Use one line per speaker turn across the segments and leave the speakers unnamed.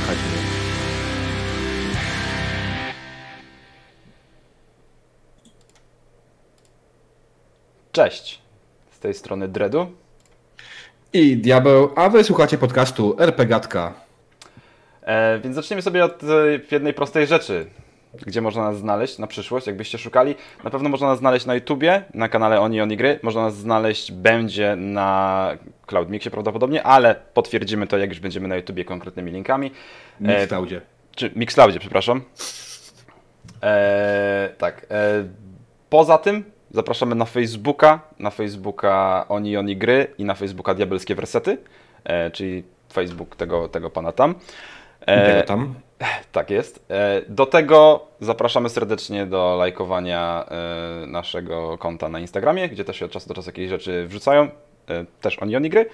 słychać mnie.
Cześć. Z tej strony Dredu.
I Diabeł, a wy słuchacie podcastu RPGatka.
E, więc zaczniemy sobie od jednej prostej rzeczy. Gdzie można nas znaleźć na przyszłość, jakbyście szukali? Na pewno można nas znaleźć na YouTubie, na kanale Oni Oni Gry. Można nas znaleźć będzie na CloudMixie prawdopodobnie, ale potwierdzimy to, jak już będziemy na YouTubie konkretnymi linkami.
Mixcloudzie.
E, czy Mixcloudzie, przepraszam. E, tak. E, poza tym zapraszamy na Facebooka, na Facebooka Oni Oni Gry i na Facebooka Diabelskie Wersety, e, czyli Facebook tego, tego pana tam.
E, tego tam.
Tak jest. E, do tego zapraszamy serdecznie do lajkowania e, naszego konta na Instagramie, gdzie też się od czasu do czasu jakieś rzeczy wrzucają. E, też Oni Oni Gry.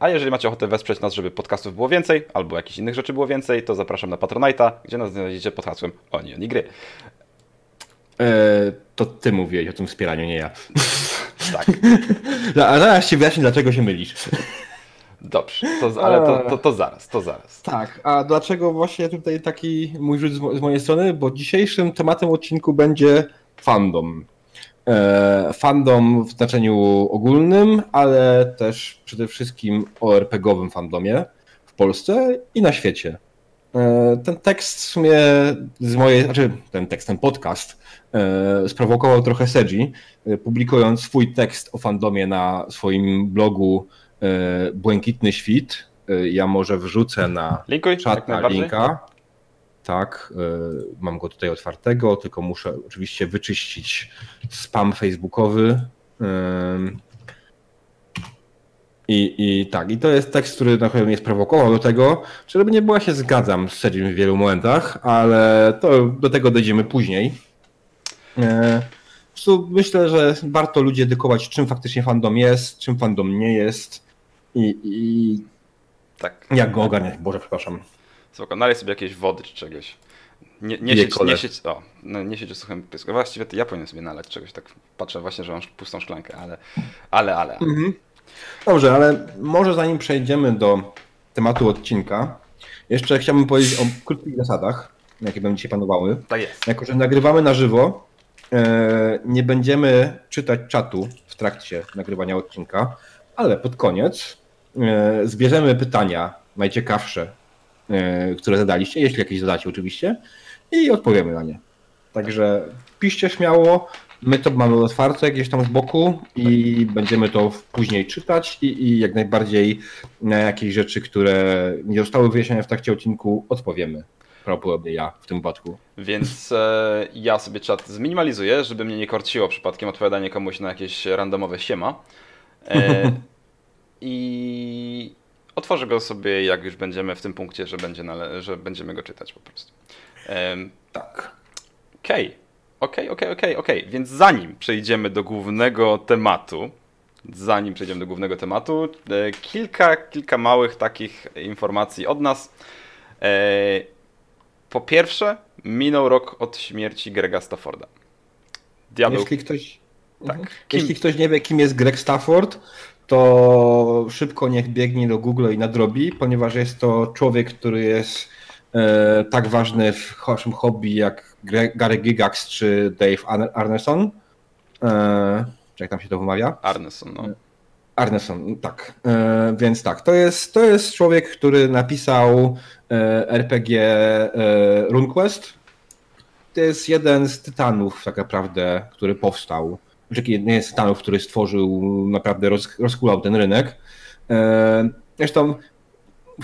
A jeżeli macie ochotę wesprzeć nas, żeby podcastów było więcej, albo jakichś innych rzeczy było więcej, to zapraszam na Patronite'a, gdzie nas znajdziecie pod hasłem Oni Oni Gry.
to ty mówiłeś o tym wspieraniu, nie ja.
tak.
A zaraz ci wyjaśnię, dlaczego się mylisz.
Dobrze, to, ale to, to, to, zaraz, to zaraz.
Tak, a dlaczego właśnie tutaj taki mój rzut z, mojej strony? Bo dzisiejszym tematem odcinku będzie fandom. E, fandom w znaczeniu ogólnym, ale też przede wszystkim o RPGowym fandomie w Polsce i na świecie. E, ten tekst w sumie z mojej, znaczy ten tekst, ten podcast e, sprowokował trochę Sedzi, e, publikując swój tekst o fandomie na swoim blogu E, Błękitny Świt. E, ja może wrzucę na
Linkuj,
czat na linka. Tak, e, mam go tutaj otwartego, tylko muszę oczywiście wyczyścić spam facebookowy. I, I tak, i to jest tekst, który na pewno mnie sprowokował do tego, żeby nie była się zgadzam z Sedzim w wielu momentach, ale to do tego dojdziemy później. Myślę, że warto ludzi edukować, czym faktycznie fandom jest, czym fandom nie jest i, i
tak.
jak go ogarniać? Boże, przepraszam.
Spoko, nalej sobie jakieś wody czy czegoś. Nie, nie, siedź, nie siedź, o, no, nie siedź o suchym pysku. Właściwie to ja powinienem sobie nalać czegoś, tak patrzę właśnie, że mam pustą szklankę, ale, ale, ale.
Mhm. Dobrze, ale może zanim przejdziemy do tematu odcinka, jeszcze chciałbym powiedzieć o krótkich zasadach, jakie będą dzisiaj panowały.
Tak jest.
Jako, że nagrywamy na żywo, e, nie będziemy czytać czatu w trakcie nagrywania odcinka, ale pod koniec zbierzemy pytania najciekawsze, e, które zadaliście, jeśli jakieś zadacie oczywiście, i odpowiemy na nie. Także piszcie śmiało, my to mamy otwarte gdzieś tam z boku i będziemy to później czytać i, i jak najbardziej na jakieś rzeczy, które nie zostały wyjaśnione w trakcie odcinku, odpowiemy. Prawdopodobnie ja w tym wypadku.
Więc e, ja sobie czat zminimalizuję, żeby mnie nie korciło przypadkiem odpowiadanie komuś na jakieś randomowe siema. E, i otworzę go sobie, jak już będziemy w tym punkcie, że, będzie nale- że będziemy go czytać po prostu.
Tak.
Okej, okay. okej, okay, okej, okay, okej, okej. Więc zanim przejdziemy do głównego tematu, zanim przejdziemy do głównego tematu, e, kilka, kilka małych takich informacji od nas. E, po pierwsze, minął rok od śmierci Grega Stafforda.
Diabeł... Jeśli ktoś, tak. Kim... Jeśli ktoś nie wie, kim jest Greg Stafford, to szybko niech biegnie do Google i nadrobi, ponieważ jest to człowiek, który jest e, tak ważny w naszym hobby jak Gary Gigax czy Dave Arneson. E, jak tam się to wymawia?
Arneson, no.
Arneson, tak. E, więc tak, to jest, to jest człowiek, który napisał e, RPG e, RuneQuest. To jest jeden z tytanów tak naprawdę, który powstał nie jest Stanów, który stworzył, naprawdę roz, rozkulał ten rynek. E, zresztą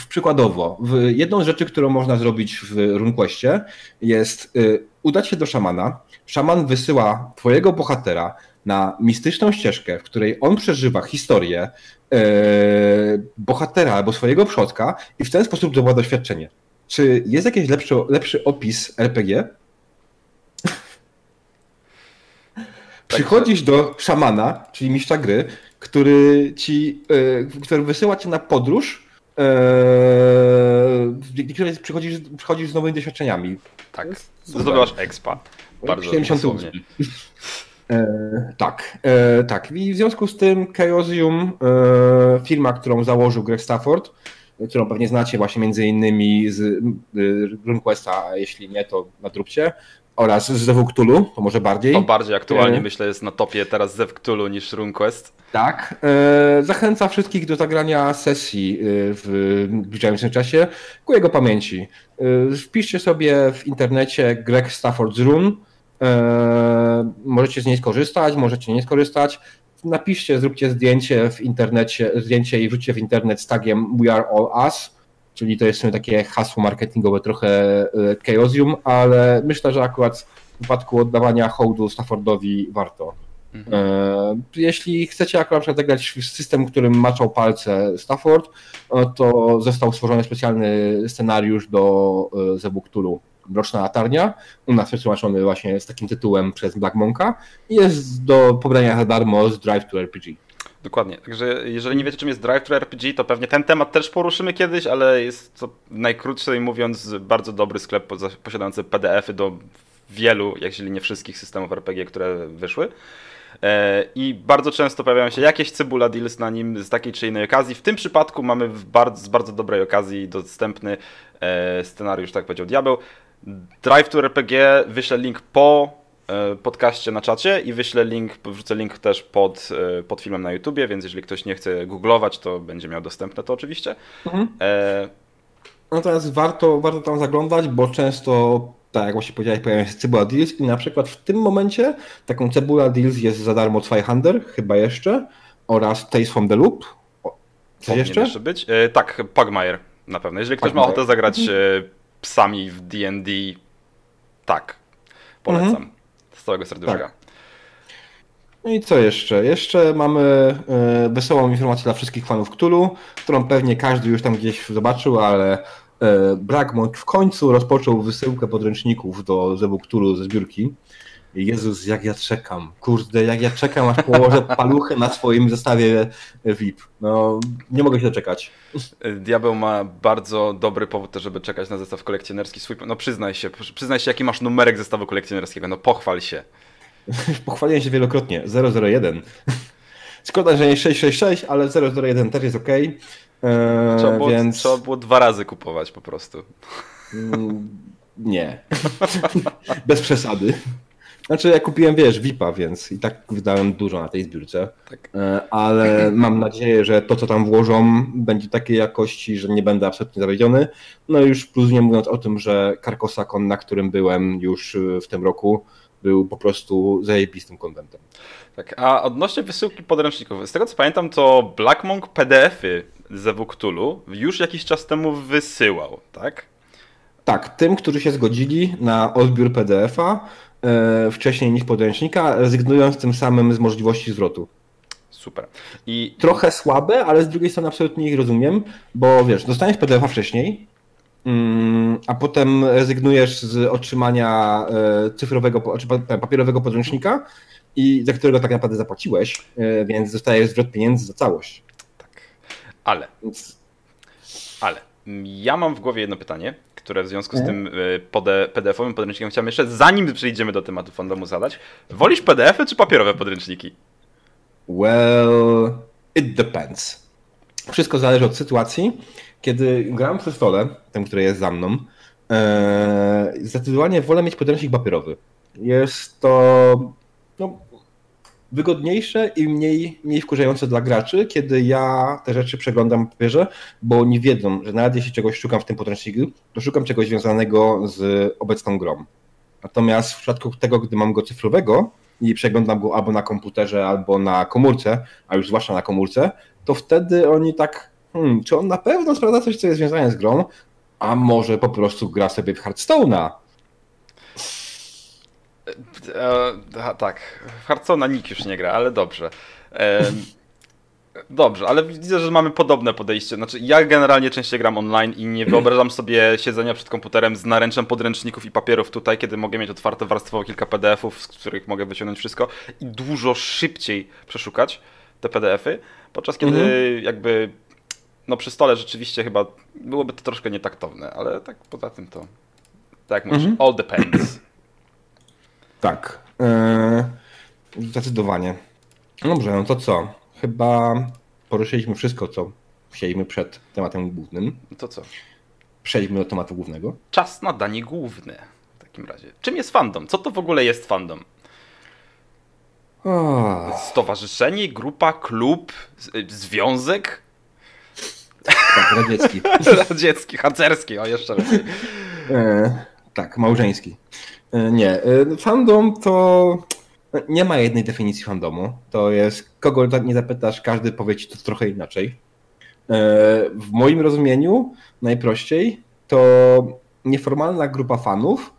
przykładowo, jedną z rzeczy, którą można zrobić w RuneQuestie jest e, udać się do szamana. Szaman wysyła twojego bohatera na mistyczną ścieżkę, w której on przeżywa historię e, bohatera albo swojego przodka i w ten sposób zdobywa doświadczenie. Czy jest jakiś lepszy, lepszy opis RPG? Przychodzisz do szamana, czyli mistrza gry, który ci, yy, który wysyła cię na podróż, yy, przychodzisz, przychodzisz z nowymi doświadczeniami.
Tak, zdobywasz expa. Bardzo 78.
E, tak, tak. I w związku z tym Chaosium, firma, którą założył Greg Stafford, którą pewnie znacie właśnie między innymi z y, RuneQuesta, a jeśli nie, to nadróbcie, oraz z Zewu Cthulhu, to może bardziej.
To bardziej aktualnie e... myślę jest na topie teraz Zew Cthulhu niż RuneQuest.
Tak. E... Zachęcam wszystkich do zagrania sesji e, w zbliżającym czasie ku jego pamięci. E... Wpiszcie sobie w internecie Greg Stafford's Rune. E... Możecie z niej skorzystać, możecie nie skorzystać napiszcie, zróbcie zdjęcie w internecie, zdjęcie i wrzućcie w internet z tagiem We Are All Us, czyli to jest takie hasło marketingowe, trochę e, chaosium, ale myślę, że akurat w przypadku oddawania hołdu Staffordowi warto. Mhm. E, jeśli chcecie akurat zagrać w system, którym maczał palce Stafford, e, to został stworzony specjalny scenariusz do The Tulu. Mroczna Latarnia. U nas przetłumaczony właśnie z takim tytułem przez Black Monka i jest do pobrania za darmo z Drive to RPG.
Dokładnie. Także jeżeli nie wiecie, czym jest Drive to RPG, to pewnie ten temat też poruszymy kiedyś, ale jest to najkrótszej mówiąc bardzo dobry sklep posiadający PDF-y do wielu, jeśli nie wszystkich systemów RPG, które wyszły. E, I bardzo często pojawiają się jakieś cebula deals na nim z takiej czy innej okazji. W tym przypadku mamy bardzo, z bardzo dobrej okazji dostępny e, scenariusz, tak powiedział Diabeł. Drive to RPG wyślę link po podcaście na czacie i wyślę link, wrzucę link też pod, e, pod filmem na YouTubie, więc jeżeli ktoś nie chce googlować, to będzie miał dostępne to oczywiście. Mhm. E...
Natomiast warto, warto tam zaglądać, bo często, tak jak właśnie powiedziałeś, pojawiają się Cebula Deals i na przykład w tym momencie taką Cebula Deals jest za darmo Zweihander, chyba jeszcze, oraz Tales from the Loop.
Co jeszcze? jeszcze być? E, tak, Pugmire na pewno. Jeżeli ktoś Pugmire. ma ochotę zagrać mhm psami w D&D, tak, polecam. Mhm. Z całego serduszka. Tak.
No i co jeszcze? Jeszcze mamy e, wesołą informację dla wszystkich fanów Cthulhu, którą pewnie każdy już tam gdzieś zobaczył, ale e, Blackmont w końcu rozpoczął wysyłkę podręczników do Zebu Cthulhu ze zbiórki. Jezus, jak ja czekam. Kurde, jak ja czekam, aż położę paluchy na swoim zestawie VIP. No, nie mogę się doczekać.
Diabeł ma bardzo dobry powód też, żeby czekać na zestaw kolekcjonerski swój. No przyznaj się, przyznaj się, jaki masz numerek zestawu kolekcjonerskiego. No pochwal się.
Pochwaliłem się wielokrotnie. 001. Szkoda, że nie 666, ale 001 też jest ok. Eee,
trzeba, było, więc... trzeba było dwa razy kupować po prostu.
Mm, nie. Bez przesady. Znaczy ja kupiłem, wiesz, VIPa, więc i tak wydałem dużo na tej zbiórce, tak. E, ale mam nadzieję, że to, co tam włożą, będzie takiej jakości, że nie będę absolutnie zawiedziony. No i już plus nie mówiąc o tym, że Carcosa.con, na którym byłem już w tym roku, był po prostu zajebistym kontentem.
Tak, a odnośnie wysyłki podręczników, z tego co pamiętam, to Black Monk PDF-y ze Wuktulu już jakiś czas temu wysyłał, tak?
Tak, tym, którzy się zgodzili na odbiór PDF-a, E, wcześniej niż podręcznika, rezygnując tym samym z możliwości zwrotu.
Super.
I trochę słabe, ale z drugiej strony absolutnie ich rozumiem, bo wiesz, dostaniesz PDF-a wcześniej, mm, a potem rezygnujesz z otrzymania e, cyfrowego, czy papierowego podręcznika, i za którego tak naprawdę zapłaciłeś, e, więc dostajesz zwrot pieniędzy za całość.
Tak. Ale. Ale. Ja mam w głowie jedno pytanie które w związku z tym e, PDF-owym podręcznikiem chciałem jeszcze, zanim przejdziemy do tematu fandomu zadać. Wolisz PDF-y czy papierowe podręczniki?
Well, it depends. Wszystko zależy od sytuacji. Kiedy gram przy stole, ten, który jest za mną, e, zdecydowanie wolę mieć podręcznik papierowy. Jest to no, wygodniejsze i mniej, mniej wkurzające dla graczy, kiedy ja te rzeczy przeglądam w papierze, bo nie wiedzą, że nawet jeśli czegoś szukam w tym podręczniku, to szukam czegoś związanego z obecną grą. Natomiast w przypadku tego, gdy mam go cyfrowego i przeglądam go albo na komputerze, albo na komórce, a już zwłaszcza na komórce, to wtedy oni tak, hmm, czy on na pewno sprawdza coś, co jest związane z grą, a może po prostu gra sobie w Hearthstone'a,
E, tak, w Hearthstone'a nikt już nie gra, ale dobrze. E, dobrze, ale widzę, że mamy podobne podejście. Znaczy, ja generalnie częściej gram online i nie wyobrażam sobie siedzenia przed komputerem z naręczem podręczników i papierów tutaj, kiedy mogę mieć otwarte warstwowo kilka PDF-ów, z których mogę wyciągnąć wszystko i dużo szybciej przeszukać te PDF-y, podczas kiedy mhm. jakby no przy stole rzeczywiście chyba byłoby to troszkę nietaktowne, ale tak poza tym to tak jak mówisz, mhm. all depends.
Tak. Yy, zdecydowanie. Dobrze, no to co? Chyba poruszyliśmy wszystko, co Siedzimy przed tematem głównym.
To co?
Przejdźmy do tematu głównego.
Czas na danie główne w takim razie. Czym jest fandom? Co to w ogóle jest fandom?
O,
Stowarzyszenie, grupa, klub, związek?
tak, radziecki.
Radziecki, harcerski, o jeszcze lepiej.
E, tak, małżeński. E, nie, e, fandom to nie ma jednej definicji fandomu. To jest, kogo nie zapytasz, każdy powie ci to trochę inaczej. E, w moim rozumieniu najprościej to nieformalna grupa fanów,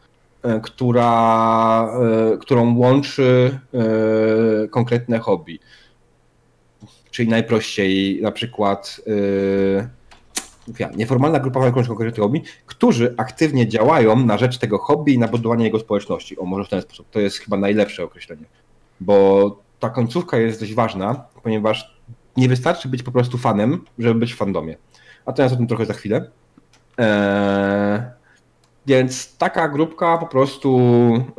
która, którą łączy konkretne hobby. Czyli najprościej na przykład nieformalna grupa fanów konkretnych hobby, którzy aktywnie działają na rzecz tego hobby i na budowanie jego społeczności. O, może w ten sposób. To jest chyba najlepsze określenie. Bo ta końcówka jest dość ważna, ponieważ nie wystarczy być po prostu fanem, żeby być w fandomie. Ja o tym trochę za chwilę. Eee, więc taka grupka po prostu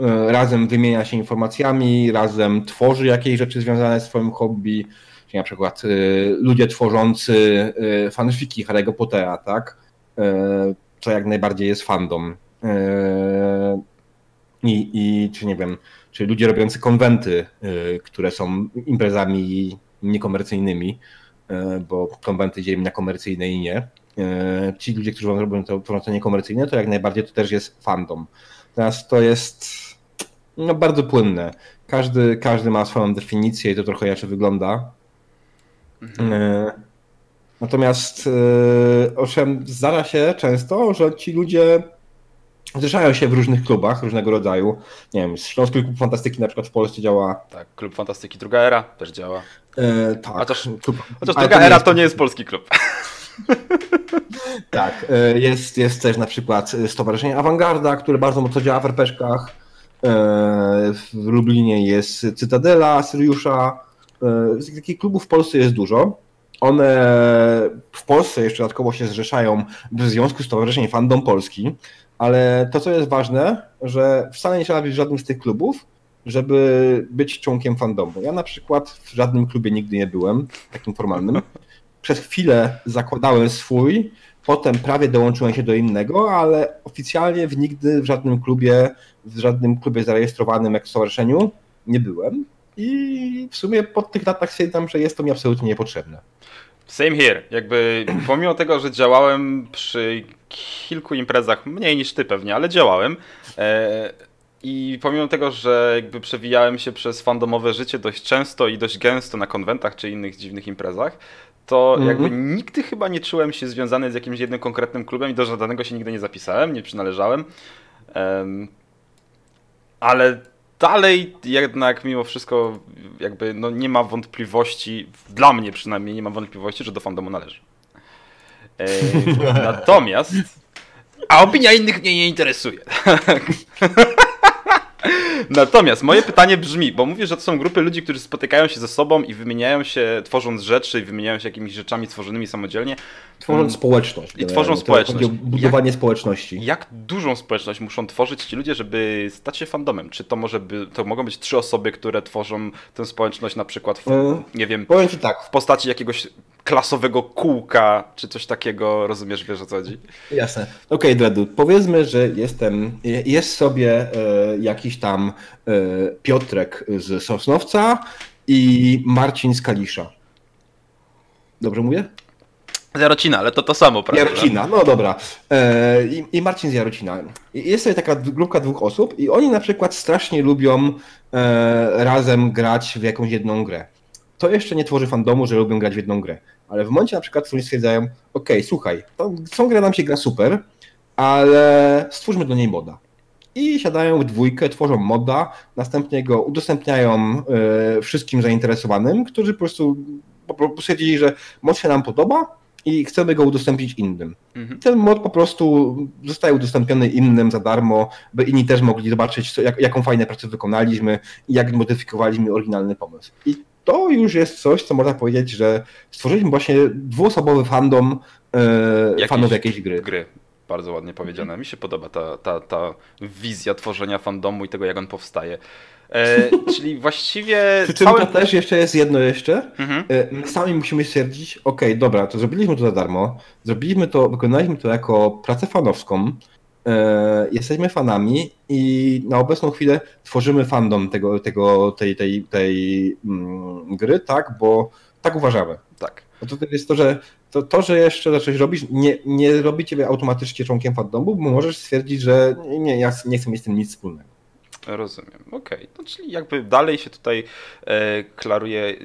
e, razem wymienia się informacjami, razem tworzy jakieś rzeczy związane z swoim hobby, czyli na przykład y, ludzie tworzący y, fanfiki Harry'ego Pottera, tak? Y, co jak najbardziej jest fandom. I, czy nie wiem, czy ludzie robiący konwenty, które są imprezami niekomercyjnymi, bo konwenty dzielimy na komercyjne i nie. Ci ludzie, którzy robią to, tworzą to niekomercyjne, to jak najbardziej to też jest fandom. Teraz to jest no, bardzo płynne. Każdy, każdy ma swoją definicję i to trochę inaczej wygląda. E, Natomiast e, owszem, zdarza się często, że ci ludzie zrzeszają się w różnych klubach różnego rodzaju. Nie wiem, Śląski Klub Fantastyki na przykład w Polsce działa.
Tak, Klub Fantastyki Druga Era też działa.
E, tak.
Chociaż-
klub,
Chociaż Druga
nie
Era
jest-
to nie jest polski klub.
Tak, e, jest, jest też na przykład Stowarzyszenie Awangarda, które bardzo mocno działa w. E, W Lublinie jest Cytadela, Syriusza. E, Takich klubów w Polsce jest dużo. One w Polsce jeszcze dodatkowo się zrzeszają w Związku Stowarzyszeń Fandom Polski, ale to, co jest ważne, że wcale nie trzeba być w żadnym z tych klubów, żeby być członkiem fandomu. Ja na przykład w żadnym klubie nigdy nie byłem, takim formalnym. Przez chwilę zakładałem swój, potem prawie dołączyłem się do innego, ale oficjalnie w nigdy w żadnym klubie, w żadnym klubie zarejestrowanym jak stowarzyszeniu nie byłem. I w sumie po tych latach stwierdzam, że jest to mi absolutnie niepotrzebne.
Same here. Jakby pomimo tego, że działałem przy kilku imprezach, mniej niż ty pewnie, ale działałem. E, I pomimo tego, że jakby przewijałem się przez fandomowe życie dość często i dość gęsto na konwentach czy innych dziwnych imprezach, to
Mhm.
jakby nigdy chyba nie czułem się związany z jakimś jednym konkretnym klubem i do żadnego się nigdy nie zapisałem, nie przynależałem. Em, ale dalej jednak mimo wszystko jakby no nie ma wątpliwości, dla mnie przynajmniej nie ma wątpliwości, że do fandomu należy. E, natomiast a opinia innych mnie nie interesuje. Natomiast moje pytanie brzmi, bo mówisz, że to są grupy ludzi, którzy spotykają się ze sobą i wymieniają się, tworząc rzeczy i wymieniają się jakimiś rzeczami stworzonymi samodzielnie.
Tworząc
Mm.
społeczność.
I tworzą społeczność.
budowanie społeczności.
Jak dużą społeczność muszą tworzyć ci ludzie, żeby stać się fandomem? Czy to może by, to mogą być trzy osoby, które tworzą tę społeczność na przykład w,
E,
nie wiem,
Powiem ci tak,
w postaci jakiegoś klasowego kółka, czy coś takiego, rozumiesz, wiesz o co chodzi?
Jasne. Okej, Dredu, powiedzmy, że jestem, jest sobie e, jakiś tam e, Piotrek z Sosnowca i Marcin z Kalisza. Dobrze mówię?
Z Jarocina, ale to to samo, prawda?
Jarocina, no dobra. E, i, I Marcin z Jarocina. I Jest sobie taka grupka dwóch osób i oni na przykład strasznie lubią e, razem grać w jakąś jedną grę. To jeszcze nie tworzy fandomu, że lubią grać w jedną grę. Ale w momencie na przykład, w którym stwierdzają, okej, słuchaj, to, tą grę nam się gra super, ale stwórzmy do niej moda. I siadają w dwójkę, tworzą moda, następnie go udostępniają e, wszystkim zainteresowanym, którzy po prostu, po prostu stwierdzili, że mod się nam podoba i chcemy go udostępnić innym.
Mhm.
Ten mod po prostu zostaje udostępniony innym za darmo, by inni też mogli zobaczyć, co, jak, jaką fajną pracę wykonaliśmy i jak modyfikowaliśmy oryginalny pomysł. I to już jest coś, co można powiedzieć, że stworzyliśmy właśnie dwuosobowy fandom e, fanów jakiejś gry.
Gry. bardzo ładnie powiedziane. Mi się podoba ta, ta, ta wizja tworzenia fandomu i tego, jak on powstaje. E, czyli właściwie.
Przy czym to też jeszcze jest jedno jeszcze. Mhm. E, my sami musimy stwierdzić, ok, dobra, to zrobiliśmy to za darmo, zrobiliśmy to, wykonaliśmy to jako pracę fanowską, jesteśmy fanami i na obecną chwilę tworzymy fandom tego, tego, tej, tej, tej mm, gry, tak, bo tak uważamy.
Tak.
No to jest to, że to, to, że jeszcze coś robisz, nie, nie robi ciebie automatycznie członkiem fandomu, bo możesz stwierdzić, że nie, ja nie chcę mieć z tym nic wspólnego.
Rozumiem, okej. Okay. No, czyli jakby dalej się tutaj e, klaruje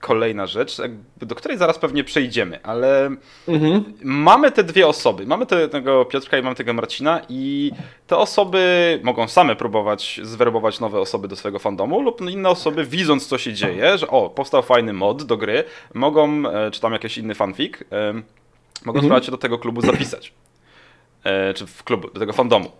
kolejna rzecz, do której zaraz pewnie przejdziemy, ale mhm. mamy te dwie osoby. Mamy te, tego Piotrka i mamy tego Marcina i te osoby mogą same próbować zwerbować nowe osoby do swojego fandomu lub inne osoby widząc co się dzieje, że o, powstał fajny mod do gry, mogą, e, czy tam jakiś inny fanfic, e, mogą mhm. spróbować się do tego klubu zapisać. E, czy w klubu, do tego fandomu.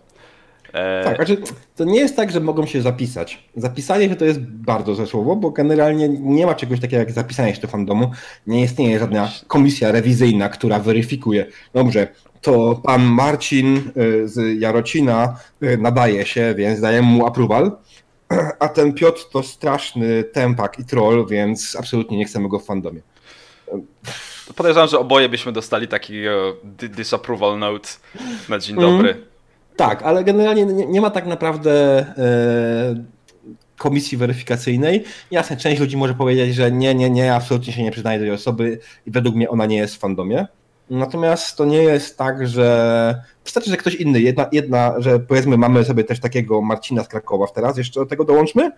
E, tak, znaczy to nie jest tak, że mogą się zapisać. Zapisanie się to jest bardzo złe słowo, bo generalnie nie ma czegoś takiego jak zapisanie się do fandomu. Nie istnieje żadna komisja rewizyjna, która weryfikuje. Dobrze, to pan Marcin y, z Jarocina y, nadaje się, więc daje mu approval. A ten Piotr to straszny tempak i troll, więc absolutnie nie chcemy go w fandomie.
Podejrzewam, że oboje byśmy dostali taki disapproval note na dzień dobry. Mm.
Tak, ale generalnie nie, nie ma tak naprawdę e, komisji weryfikacyjnej. Jasne, część ludzi może powiedzieć, że nie, nie, nie, absolutnie się nie przyznaje do tej osoby i według mnie ona nie jest w fandomie. Natomiast to nie jest tak, że wystarczy, że ktoś inny, jedna, jedna, że powiedzmy mamy sobie też takiego Marcina z Krakowa teraz, jeszcze do tego dołączmy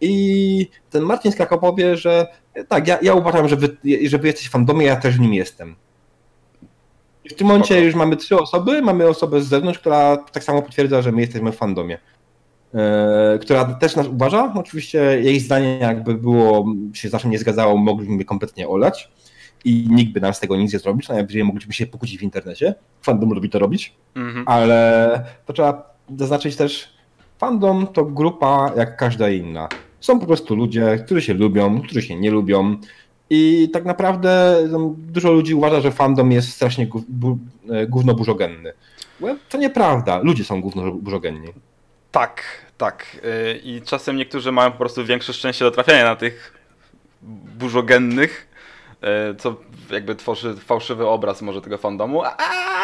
i ten Marcin z Krakowa powie, że tak, ja, ja uważam, że wy, że wy fandomie, ja też nim jestem. W tym momencie już mamy trzy osoby. Mamy osobę z zewnątrz, która tak samo potwierdza, że my jesteśmy w fandomie. E, która też nas uważa. Oczywiście jej zdanie jakby było, się zawsze nie zgadzało, mogliśmy kompletnie olać i nikt by nam z tego nic nie zrobił, najwyżej mogliśmy się pokłócić w internecie. Fandom lubi to robić, mhm. ale to trzeba zaznaczyć też, fandom to grupa jak każda inna. Są po prostu ludzie, którzy się lubią, którzy się nie lubią, i tak naprawdę no, dużo ludzi uważa, że fandom jest strasznie e, gówno burzogenny. To nieprawda. Ludzie są gówno burzogenni.
Tak, tak. E, I czasem niektórzy mają po prostu większe szczęście do trafiania na tych burzogennych, e, co jakby tworzy fałszywy obraz może tego fandomu,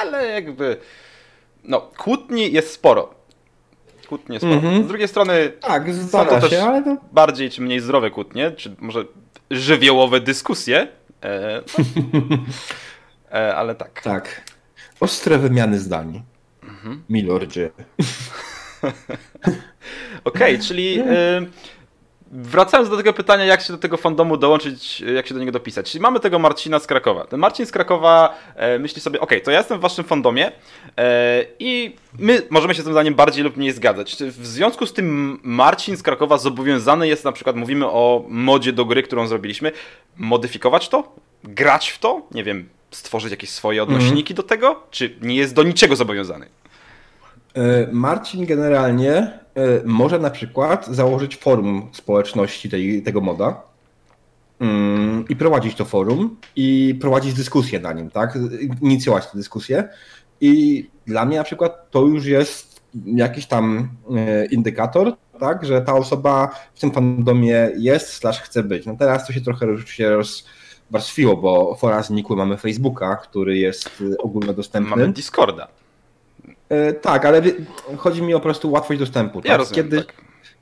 ale jakby no, kłótni jest sporo. Kłótnie sporo. Mm -hmm. Z drugiej strony
tak, też się, ale to...
bardziej czy mniej zdrowe kłótnie, czy może żywiołowe dyskusje. E, no. e, ale tak.
Tak. Ostre wymiany zdań. Mhm. Milordzie.
Okej, okay, czyli. Y Wracając do tego pytania, jak się do tego fandomu dołączyć, jak się do niego dopisać. Czyli mamy tego Marcina z Krakowa. Ten Marcin z Krakowa e, myśli sobie, ok, to ja jestem w waszym fandomie e, i my możemy się z tym zdaniem bardziej lub mniej zgadzać. Czy w związku z tym Marcin z Krakowa zobowiązany jest, na przykład mówimy o modzie do gry, którą zrobiliśmy, modyfikować to? Grać w to? Nie wiem, stworzyć jakieś swoje odnośniki mm. do tego? Czy nie jest do niczego zobowiązany?
E, Marcin generalnie e, może na przykład założyć forum społeczności tej, tego moda mm, i prowadzić to forum i prowadzić dyskusję na nim, tak? Inicjować tę dyskusję. I dla mnie na przykład to już jest jakiś tam e, indykator, tak, że ta osoba w tym fandomie jest, slash chce być. No teraz to się trochę się rozwarstwiło, bo fora znikły, mamy Facebooka, który jest ogólnodostępny.
Mamy Discorda.
E, tak, ale chodzi mi o po prostu łatwość dostępu. Tak?
Ja rozumiem,
Kiedy,
tak.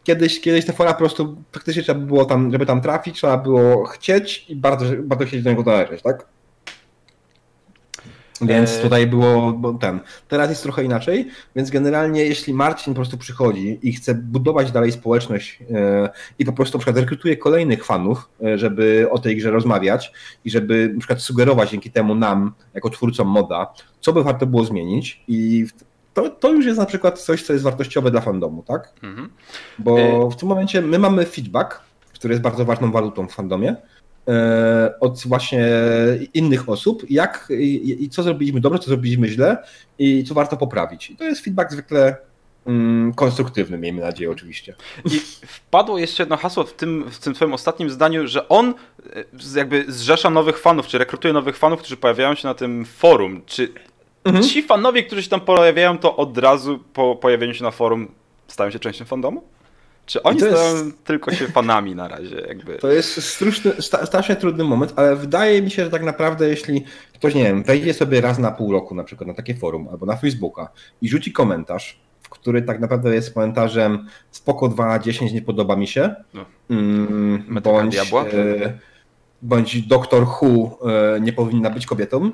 Kiedyś, kiedyś te fora po prostu faktycznie trzeba było tam, żeby tam trafić, trzeba było chcieć i bardzo, bardzo chcieć do niego należeć, tak? Więc e, tutaj było ten. Teraz jest trochę inaczej, więc generalnie jeśli Marcin po prostu przychodzi i chce budować dalej społeczność e, i po prostu na przykład rekrutuje kolejnych fanów, żeby o tej grze rozmawiać i żeby na przykład sugerować dzięki temu nam, jako twórcom moda, co by warto było zmienić i to, to już jest na przykład coś, co jest wartościowe dla fandomu, tak? Mhm. Bo y- w tym momencie my mamy feedback, który jest bardzo ważną walutą w fandomie, e, od właśnie innych osób, jak i, i co zrobiliśmy dobrze, co zrobiliśmy źle i co warto poprawić. I to jest feedback zwykle mm, konstruktywny, miejmy nadzieję oczywiście.
I wpadło jeszcze jedno hasło w tym, w tym twoim ostatnim zdaniu, że on e, jakby zrzesza nowych fanów, czy rekrutuje nowych fanów, którzy pojawiają się na tym forum. Czy mhm. ci fanowie, którzy się tam pojawiają, to od razu po pojawieniu się na forum stają się częścią fandomu? Czy oni jest... stają tylko się fanami na razie? Jakby?
To jest struczny, strasznie trudny moment, ale wydaje mi się, że tak naprawdę jeśli ktoś, nie wiem, wejdzie sobie raz na pół roku na przykład na takie forum albo na Facebooka i rzuci komentarz, który tak naprawdę jest komentarzem spoko 2 na 10 nie podoba mi się, no. mm, bądź, e, bądź Doktor Who e, nie powinna być kobietą,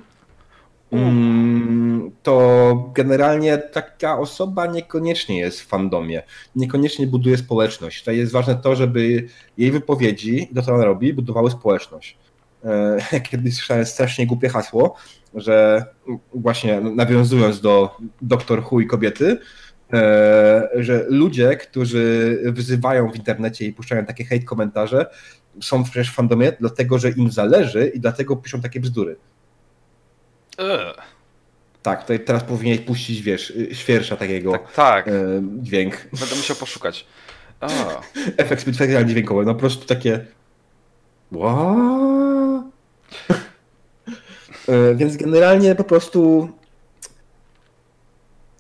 mm, to generalnie taka osoba niekoniecznie jest w fandomie, niekoniecznie buduje społeczność. Tutaj jest ważne to, żeby jej wypowiedzi, to co ona robi, budowały społeczność. E, kiedyś słyszałem strasznie głupie hasło, że właśnie nawiązując do Doktor Who i kobiety, E, że ludzie, którzy wyzywają w internecie i puszczają takie hate komentarze, są przecież w fandomie dlatego, że im zależy i dlatego piszą takie bzdury. Ugh. Tak, tutaj teraz powinieneś puścić, wiesz, świersza takiego tak, tak. E, dźwięk.
Będę musiał poszukać.
Oh. Efekt specjalny dźwiękowy, no po prostu takie e, Więc generalnie po prostu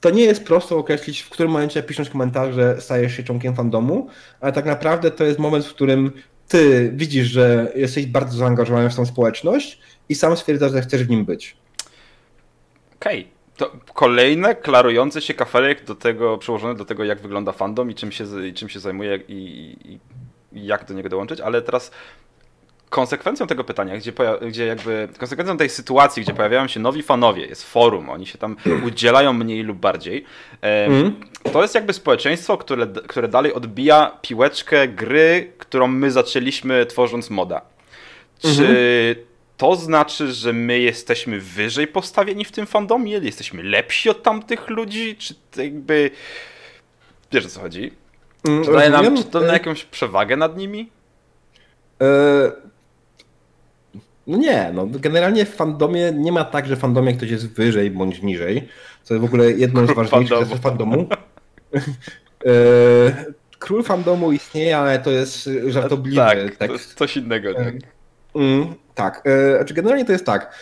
to nie jest prosto określić, w którym momencie pisząc komentarze stajesz się członkiem fandomu, ale tak naprawdę to jest moment, w którym ty widzisz, że jesteś bardzo zaangażowany w tą społeczność i sam stwierdzasz, że chcesz w nim być.
Okej. Okay. To kolejne klarujące się kafelek do tego, przełożone do tego, jak wygląda fandom i czym się, i czym się zajmuje i, i, i jak do niego dołączyć, ale teraz konsekwencją tego pytania, gdzie, gdzie jakby konsekwencją tej sytuacji, gdzie pojawiają się nowi fanowie, jest forum, oni się tam udzielają mniej lub bardziej, mm. to jest jakby społeczeństwo, które, które dalej odbija piłeczkę gry, którą my zaczęliśmy tworząc moda. Czy -hmm. To znaczy, że my jesteśmy wyżej postawieni w tym fandomie? Jesteśmy lepsi od tamtych ludzi? Czy to jakby... Wiesz o co chodzi? Mm, czy daje nam czy to na e- jakąś przewagę nad nimi?
E no nie, no generalnie w fandomie nie ma tak, że w fandomie ktoś jest wyżej bądź niżej. Co jest w ogóle jedną z ważniejszych rzeczy fandomu. E, król fandomu istnieje, ale to jest żartobliwy tak, tekst. To jest
coś innego. Tak,
mm, tak. E, znaczy generalnie to jest tak.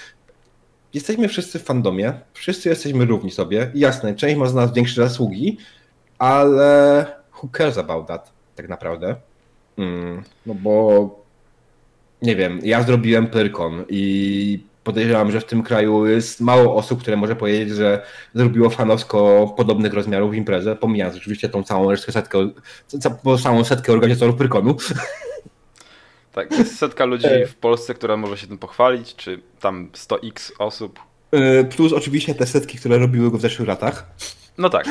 Jesteśmy wszyscy w fandomie, wszyscy jesteśmy równi sobie. Jasne, część ma z nas większe zasługi, ale who cares about that tak naprawdę? Mm, no bo nie wiem, ja zrobiłem Pyrkon i podejrzewam, że w tym kraju jest mało osób, które może powiedzieć, że zrobiło fanowsko podobnych rozmiarów imprezę, pomijając oczywiście tą całą setkę, całą setkę organizatorów Pyrkonu.
Tak, jest setka ludzi w Polsce, która może się tym pochwalić, czy tam 100x osób.
E, plus oczywiście te setki, które robiły go w zeszłych latach.
No tak.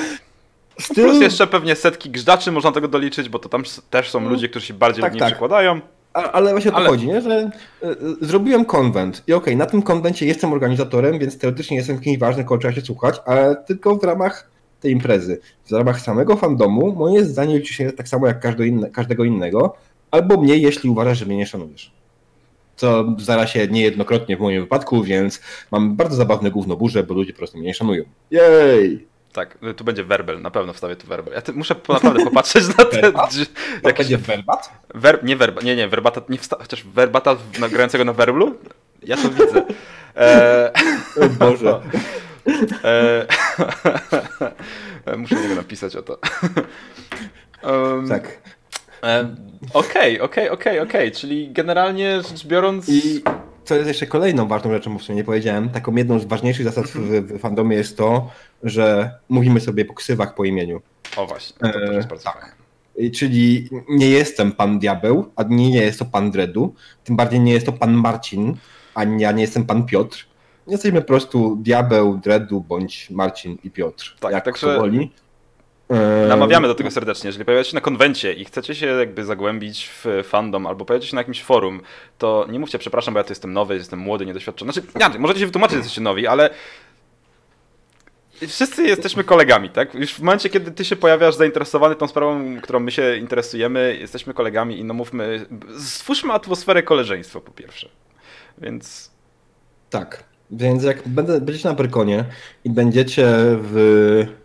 Styl... Plus jeszcze pewnie setki grzaczy można tego doliczyć, bo to tam też są ludzie, którzy się bardziej tak, do niej tak. przykładają.
Ale właśnie o to ale... chodzi, nie? że e, zrobiłem konwent i okej, okay, na tym konwencie jestem organizatorem, więc teoretycznie jestem kimś ważnym, kogo trzeba się słuchać, ale tylko w ramach tej imprezy. W ramach samego fandomu moje zdanie liczy się tak samo jak każde inne, każdego innego, albo mniej, jeśli uważasz, że mnie nie szanujesz. Co zdarza się niejednokrotnie w moim wypadku, więc mam bardzo zabawne gówno burze, bo ludzie po prostu mnie nie szanują. Jej!
Tak, tu będzie werbel, na pewno wstawię tu werbel. Ja muszę naprawdę popatrzeć na ten.
Jak będzie werbat?
Wer, nie werba, nie, nie, werbata, nie wsta, chociaż werbata grającego na werblu? Ja to widzę. E,
o Boże.
E, muszę niego napisać o to.
Um, tak.
Okej, okej, okej, okej, czyli generalnie rzecz biorąc...
I co jest jeszcze kolejną ważną rzeczą, bo w sumie nie powiedziałem, taką jedną z ważniejszych zasad w, w fandomie jest to, że mówimy sobie po ksywach po imieniu.
O właśnie, to, to jest bardzo e, tak.
Czyli nie jestem pan Diabeł, a nie, nie jest to pan Dredu, tym bardziej nie jest to pan Marcin, ani ja nie jestem pan Piotr. Jesteśmy po prostu Diabeł, Dredu bądź Marcin i Piotr. Tak, jak także... to woli.
Namawiamy do tego serdecznie. Jeżeli pojawiacie się na konwencie i chcecie się jakby zagłębić w fandom albo pojawiacie się na jakimś forum, to nie mówcie przepraszam, bo ja tu jestem nowy, jestem młody, niedoświadczony. Znaczy, nie, możecie się wytłumaczyć, że jesteście nowi, ale wszyscy jesteśmy kolegami, tak? Już w momencie, kiedy ty się pojawiasz zainteresowany tą sprawą, którą my się interesujemy, jesteśmy kolegami i no mówmy, stwórzmy atmosferę koleżeństwa po pierwsze. Więc...
Tak, więc jak będziecie na Prykonie i będziecie w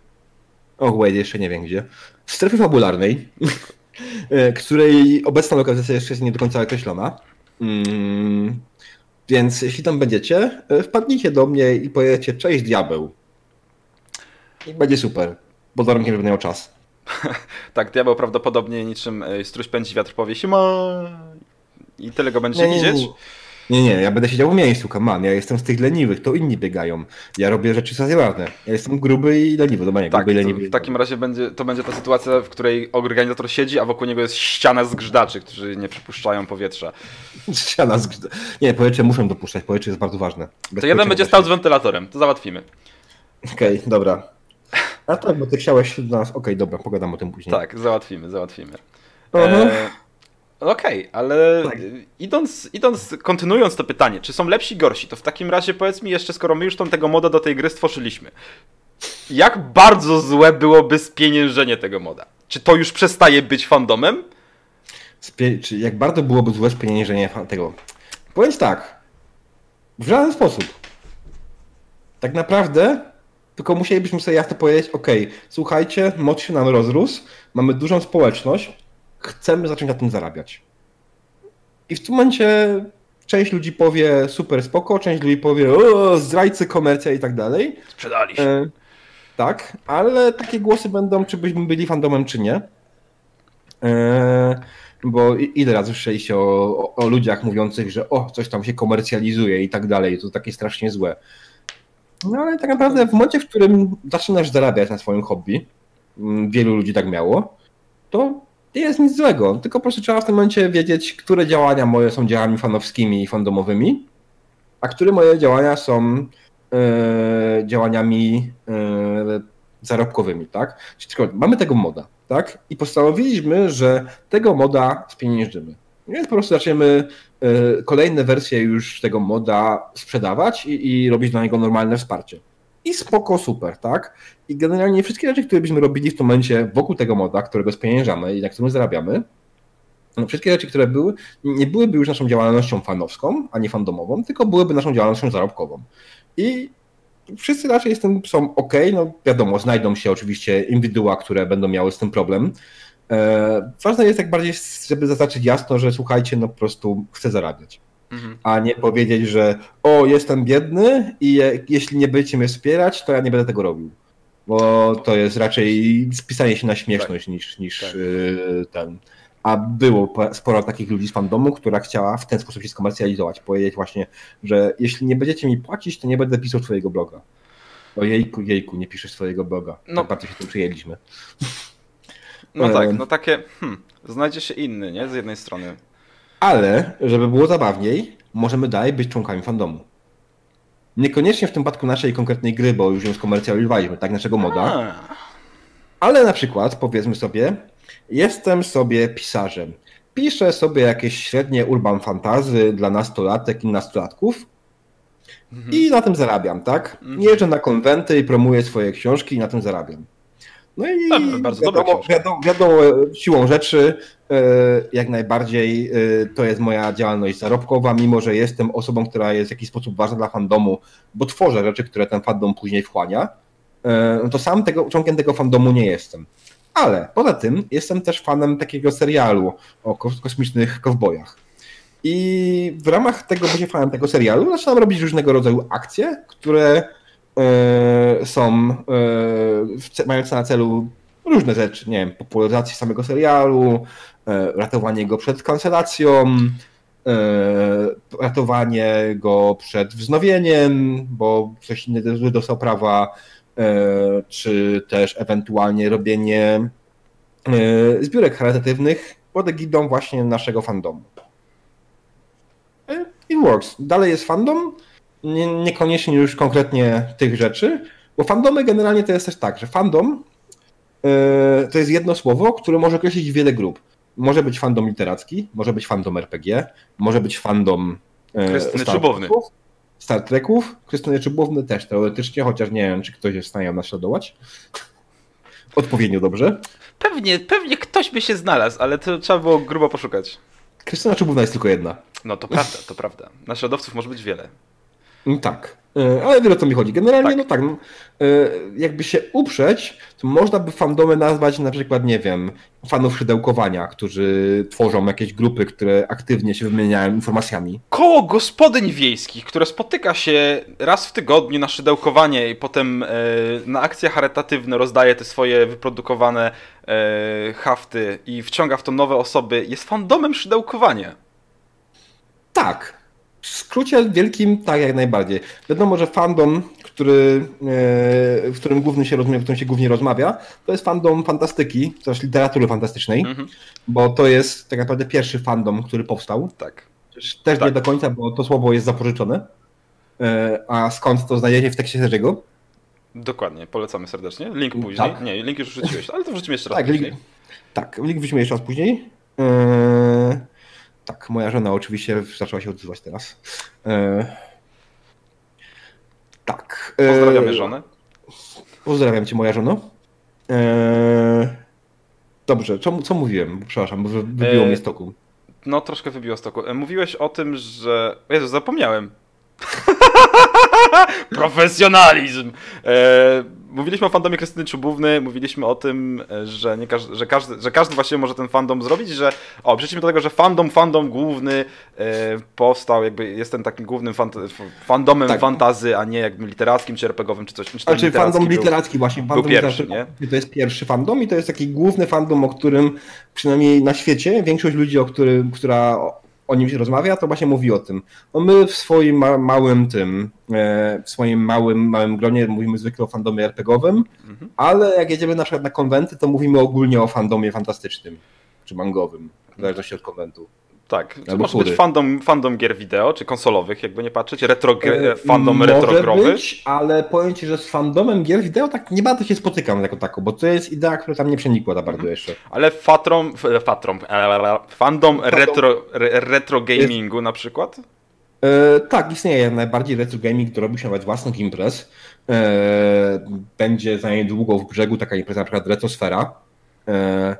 och wait, jeszcze nie wiem gdzie, w strefie fabularnej, e, której obecna lokalizacja jeszcze jest nie do końca określona. Mm, więc jeśli tam będziecie, e, wpadnijcie do mnie i powiecie cześć diabeł. i będzie super. Pod warunkiem, że będę miał czas.
tak, diabeł prawdopodobnie niczym e, struś pędzi wiatr powie siema i tyle go będziecie
Nie, nie,
widzieć.
Nie, nie, ja będę siedział w miejscu, man. Ja jestem z tych leniwych, to inni biegają. Ja robię rzeczy stacjonarne. Ja jestem gruby i leniwy, dobra nie,
Tak,
gruby i leniwy.
w takim razie będzie, to będzie ta sytuacja, w której organizator siedzi, a wokół niego jest ściana zgrzydaczy, którzy nie przepuszczają powietrza.
Ściana z... Nie, powietrze muszę dopuszczać, powietrze jest bardzo ważne. Bez
To jeden będzie stał z wentylatorem, to załatwimy.
Okej, dobra. A tak, bo ty chciałeś do nas... Okej, dobra, pogadam o tym później.
Tak, załatwimy, załatwimy.
Aha.
E, Okej, ale
Tak.
idąc, idąc, kontynuując to pytanie, czy są lepsi gorsi, to w takim razie powiedz mi jeszcze, skoro my już tą tego moda do tej gry stworzyliśmy, jak bardzo złe byłoby spieniężenie tego moda? Czy to już przestaje być fandomem?
Spie... Czy jak bardzo byłoby złe spieniężenie tego? Powiem tak. W żaden sposób. Tak naprawdę, tylko musielibyśmy sobie jasno powiedzieć, ok, słuchajcie, mod się nam rozrósł, mamy dużą społeczność, chcemy zacząć na tym zarabiać. I w tym momencie część ludzi powie super spoko, część ludzi powie o, zdrajcy, komercja i tak dalej.
Sprzedali się.
E, tak, ale takie głosy będą, czy byśmy byli fandomem, czy nie. E, bo ile razy słyszeliście o, o, o ludziach mówiących, że o, coś tam się komercjalizuje i tak dalej, to takie strasznie złe. No ale tak naprawdę w momencie, w którym zaczynasz zarabiać na swoim hobby, mm, wielu ludzi tak miało, to nie jest nic złego, tylko po prostu trzeba w tym momencie wiedzieć, które działania moje są działaniami fanowskimi i fandomowymi, a które moje działania są e, działaniami e, zarobkowymi, tak? Czyli tylko mamy tego moda, tak? I postanowiliśmy, że tego moda spieniężymy. Więc po prostu zaczniemy e, kolejne wersje już tego moda sprzedawać i, i robić dla niego normalne wsparcie. I spoko, super, tak? I generalnie wszystkie rzeczy, które byśmy robili w tym momencie wokół tego moda, którego spieniężamy i na którym zarabiamy, no wszystkie rzeczy, które były, nie byłyby już naszą działalnością fanowską, a nie fandomową, tylko byłyby naszą działalnością zarobkową. I wszyscy raczej z tym są ok, no wiadomo, znajdą się oczywiście indywidua, które będą miały z tym problem. E, ważne jest jak bardziej, żeby zaznaczyć jasno, że słuchajcie, no po prostu chcę zarabiać.
Mhm.
A nie powiedzieć, że o, jestem biedny i je, jeśli nie będziecie mnie wspierać, to ja nie będę tego robił. Bo to jest raczej spisanie się na śmieszność niż, niż
Tak.
y, ten. A było po- sporo takich ludzi z fandomu, która chciała w ten sposób się skomercjalizować. Powiedzieć właśnie, że jeśli nie będziecie mi płacić, to nie będę pisał twojego bloga. O jejku, jejku, nie piszesz swojego bloga.
No.
No. Tak bardzo się tym przyjęliśmy.
No tak, no takie, hmm, znajdzie się inny, nie? Z jednej strony.
Ale, żeby było zabawniej, możemy dalej być członkami fandomu. Niekoniecznie w tym przypadku naszej konkretnej gry, bo już ją skomercjalizowaliśmy, tak, naszego moda. Ale na przykład, powiedzmy sobie, jestem sobie pisarzem. Piszę sobie jakieś średnie urban fantazy dla nastolatek i nastolatków
mhm.
i na tym zarabiam, tak?
Mhm.
Jeżdżę na konwenty i promuję swoje książki i na tym zarabiam. No i
Dobra, bardzo
wiadomo, wiadomo, wiadomo, siłą rzeczy e, jak najbardziej e, to jest moja działalność zarobkowa, mimo że jestem osobą, która jest w jakiś sposób ważna dla fandomu, bo tworzę rzeczy, które ten fandom później wchłania, e, no to sam tego, członkiem tego fandomu nie jestem. Ale poza tym jestem też fanem takiego serialu o kos- kosmicznych kowbojach. I w ramach tego bycie fanem tego serialu zaczynam robić różnego rodzaju akcje, które są, e, w ce- mające na celu różne rzeczy, nie wiem, popularyzację samego serialu, e, ratowanie go przed kancelacją, e, ratowanie go przed wznowieniem, bo coś innego dostał prawa, e, czy też ewentualnie robienie e, zbiórek charytatywnych pod egidą właśnie naszego fandomu. E, It works. Dalej jest fandom, nie, niekoniecznie już konkretnie tych rzeczy, bo fandomy generalnie to jest też tak, że fandom e, to jest jedno słowo, które może określić wiele grup. Może być fandom literacki, może być fandom RPG, może być fandom e,
Krystyny
Star
Czubowny.
Treków, Star Treków, Krystyny Czubowny też teoretycznie, chociaż nie wiem, czy ktoś jest w stanie ją naśladować. Odpowiednio dobrze.
Pewnie, pewnie ktoś by się znalazł, ale to trzeba było grubo poszukać.
Krystyna Czubówna jest tylko jedna.
No to prawda, to prawda. Naśladowców może być wiele.
Mm, Tak. E, ale wiele co mi chodzi. Generalnie,
Tak.
no tak, no, e, jakby się uprzeć, to można by fandomy nazwać na przykład, nie wiem, fanów szydełkowania, którzy tworzą jakieś grupy, które aktywnie się wymieniają informacjami.
Koło gospodyń wiejskich, które spotyka się raz w tygodniu na szydełkowanie i potem e, na akcje charytatywne rozdaje te swoje wyprodukowane hafty i wciąga w to nowe osoby, jest fandomem szydełkowania.
Tak. W skrócie wielkim, tak jak najbardziej. Wiadomo, że fandom, który, e, w którym głównie się rozumie, w którym się głównie rozmawia, to jest fandom fantastyki, też literatury fantastycznej,
Mhm.
bo to jest tak naprawdę pierwszy fandom, który powstał.
Tak.
Też-
Tak.
nie do końca, bo to słowo jest zapożyczone. E, A skąd to znajdziecie w tekście Sergiego?
Dokładnie, polecamy serdecznie. Link później.
Tak.
Nie, link już wrzuciłeś, ale to wrzucimy jeszcze raz
Tak,
później.
link, tak, link wrzucimy jeszcze raz później. E, Tak, moja żona oczywiście zaczęła się odzywać teraz. E, Tak. e,
Pozdrawiamy żonę.
Pozdrawiam cię, moja żono. Eee... Dobrze, co, co mówiłem? Przepraszam, bo wy- wybiło
Eee,
mnie z toku.
No, troszkę wybiło z toku. E, Mówiłeś o tym, że... Jezu, zapomniałem. Profesjonalizm! Mówiliśmy o fandomie Krystyny Czubówny, mówiliśmy o tym, e, że, nie każdy, że, każdy, że każdy właściwie może ten fandom zrobić, że o, przeszliśmy do tego, że fandom, fandom główny e, powstał, jakby jest ten takim głównym fandomem
Tak.
fantazy, a nie jakby literackim, czy RPGowym, czy coś. Czy
Znaczy
literacki
fandom
był-
literacki właśnie. Fandom
pierwszy,
literacki To jest pierwszy fandom i to jest taki główny fandom, o którym przynajmniej na świecie większość ludzi, o którym, która o, nim się rozmawia, to właśnie mówi o tym. No my w swoim ma małym tym, e, w swoim małym, małym gronie mówimy zwykle o fandomie RPGowym,
Mhm.
ale jak jedziemy na przykład na konwenty, to mówimy ogólnie o fandomie fantastycznym czy mangowym, w zależności od konwentu.
Tak, to
Albo
może być
fury.
fandom, fandom gier wideo, czy konsolowych, jakby nie patrzeć, retro,
E,
fandom
może
retrogrowy.
być, ale powiem Ci, że z fandomem gier wideo tak nie bardzo się spotykam jako taką, bo to jest idea, która tam nie przenikła za bardzo jeszcze.
Ale fatrom, fatrom, e, fandom retro, re, retro gamingu na przykład?
E, tak, istnieje najbardziej retro gaming, który robi się nawet własnych imprez. E, będzie za niedługo w brzegu taka impreza, na przykład Retrosfera, e,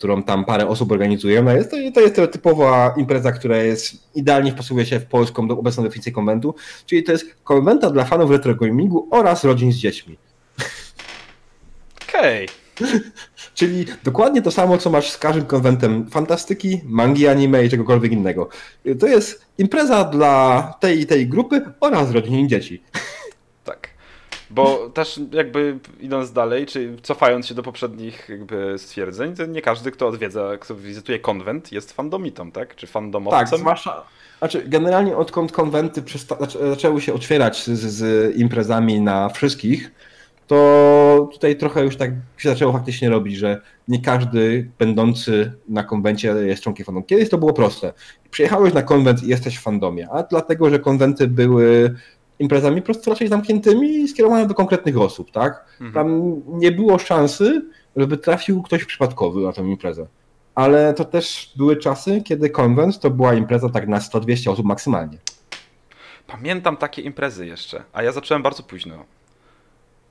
którą tam parę osób organizuje. No jest, to, to jest typowa impreza, która jest idealnie wpasuje się w polską do- obecną definicję konwentu, czyli to jest konwenta dla fanów retro gamingu oraz rodzin z dziećmi.
Okej.
Czyli dokładnie to samo, co masz z każdym konwentem fantastyki, mangi, anime i czegokolwiek innego. To jest impreza dla tej i tej grupy oraz rodzin i dzieci.
Tak. Bo też jakby idąc dalej, czy cofając się do poprzednich jakby stwierdzeń, to nie każdy, kto odwiedza, kto wizytuje konwent, jest fandomitą, tak? Czy fandomowcem?
Tak, zwłaszcza. Znaczy, generalnie odkąd konwenty przysta- zaczę- zaczęły się otwierać z, z imprezami na wszystkich, to tutaj trochę już tak się zaczęło faktycznie robić, że nie każdy będący na konwencie jest członkiem fandomu. Kiedyś to było proste. Przyjechałeś na konwent i jesteś w fandomie, a dlatego, że konwenty były imprezami po prostu raczej zamkniętymi i skierowane do konkretnych osób, tak?
Mhm.
Tam nie było szansy, żeby trafił ktoś przypadkowy na tę imprezę. Ale to też były czasy, kiedy konwent to była impreza tak na 100-200 osób maksymalnie.
Pamiętam takie imprezy jeszcze, a ja zacząłem bardzo późno.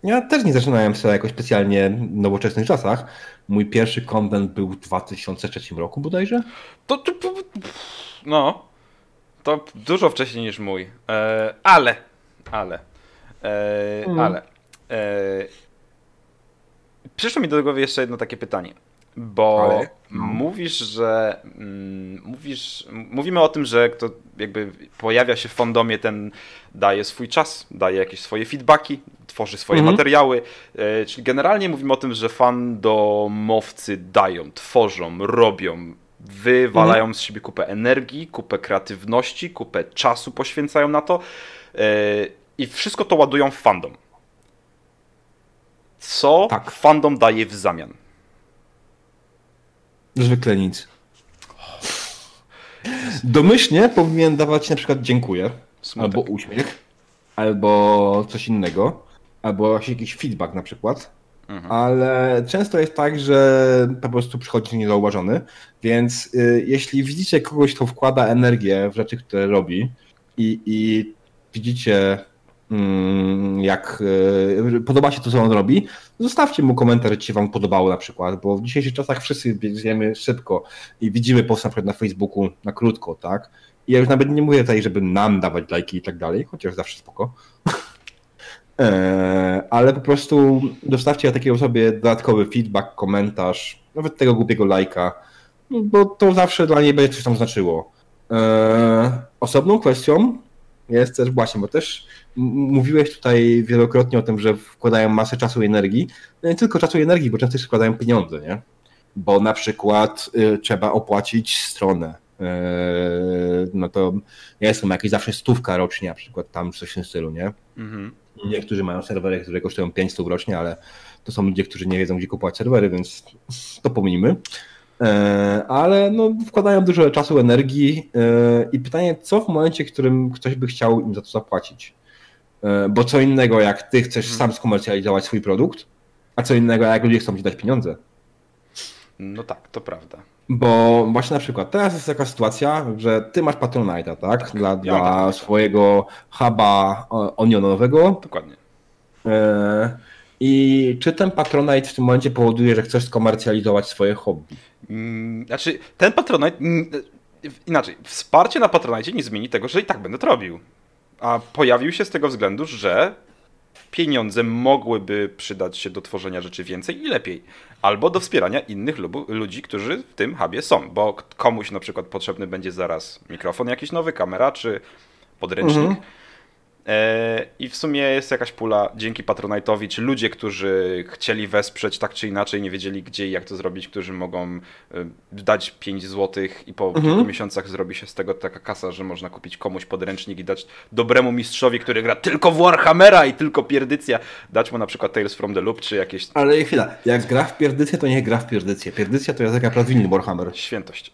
Ja też nie zaczynałem sobie jakoś specjalnie w nowoczesnych czasach. Mój pierwszy konwent był w 2003 roku bodajże.
To, to, no, to dużo wcześniej niż mój, e, ale, ale, e,
Mm.
ale, e, przyszło mi do głowy jeszcze jedno takie pytanie, bo
Ale? No.
mówisz, że mm, mówisz, mówimy o tym, że kto jakby pojawia się w fandomie, ten daje swój czas, daje jakieś swoje feedbacki, tworzy swoje
Mhm.
materiały, e, czyli generalnie mówimy o tym, że fandomowcy dają, tworzą, robią, wywalają
Mhm.
z siebie kupę energii, kupę kreatywności, kupę czasu poświęcają na to e, i wszystko to ładują w fandom. Co
Tak.
fandom daje w zamian?
Zwykle nic. Domyślnie powinien dawać na przykład dziękuję,
Smutek.
albo uśmiech, albo coś innego, albo jakiś feedback na przykład.
Mhm.
ale często jest tak, że po prostu przychodzi niezauważony, więc y, jeśli widzicie kogoś, kto wkłada energię w rzeczy, które robi i, i widzicie jak y, podoba się to, co on robi, zostawcie mu komentarz, czy się wam podobało na przykład, bo w dzisiejszych czasach wszyscy biegniemy szybko i widzimy post na przykład na Facebooku na krótko, tak? I ja już nawet nie mówię tutaj, żeby nam dawać lajki i tak dalej, chociaż zawsze spoko. E, ale po prostu dostawcie takiej osobie dodatkowy feedback, komentarz, nawet tego głupiego lajka, bo to zawsze dla niej będzie coś tam znaczyło. E, osobną kwestią jest też właśnie, bo też mówiłeś tutaj wielokrotnie o tym, że wkładają masę czasu i energii. No nie tylko czasu i energii, bo często też wkładają pieniądze, nie? Bo na przykład y, trzeba opłacić stronę. Y, no to jest tam jakieś zawsze stówka rocznie, na przykład tam coś w tym stylu, nie? Mhm. Niektórzy mają serwery, które kosztują 500 rocznie, ale to są ludzie, którzy nie wiedzą, gdzie kupować serwery, więc to pominimy. E, ale no, wkładają dużo czasu, energii e, i pytanie, co w momencie, w którym ktoś by chciał im za to zapłacić? E, bo co innego, jak ty chcesz hmm. sam skomercjalizować swój produkt, a co innego, jak ludzie chcą ci dać pieniądze.
No tak, to prawda.
Bo właśnie na przykład teraz jest taka sytuacja, że ty masz Patronite'a, tak? tak dla, ja dla swojego huba onionowego.
Dokładnie.
I czy ten Patronite w tym momencie powoduje, że chcesz skomercjalizować swoje hobby?
Mm, znaczy, ten Patronite. Mm, inaczej, wsparcie na Patronite nie zmieni tego, że i tak będę to robił. A pojawił się z tego względu, że pieniądze mogłyby przydać się do tworzenia rzeczy więcej i lepiej. Albo do wspierania innych ludzi, którzy w tym hubie są. Bo komuś na przykład potrzebny będzie zaraz mikrofon jakiś nowy, kamera czy podręcznik. Mhm I w sumie jest jakaś pula dzięki Patronite'owi, czy ludzie, którzy chcieli wesprzeć tak czy inaczej, nie wiedzieli gdzie i jak to zrobić, którzy mogą e, dać 5 zł i po mhm. kilku miesiącach zrobi się z tego taka kasa, że można kupić komuś podręcznik i dać dobremu mistrzowi, który gra tylko w Warhammera i tylko pierdycja, dać mu na przykład Tales from the Loop, czy jakieś...
Ale chwila, jak gra w pierdycję, to nie gra w pierdycję. Pierdycja to jest taka prawilny Warhammer.
Świętość.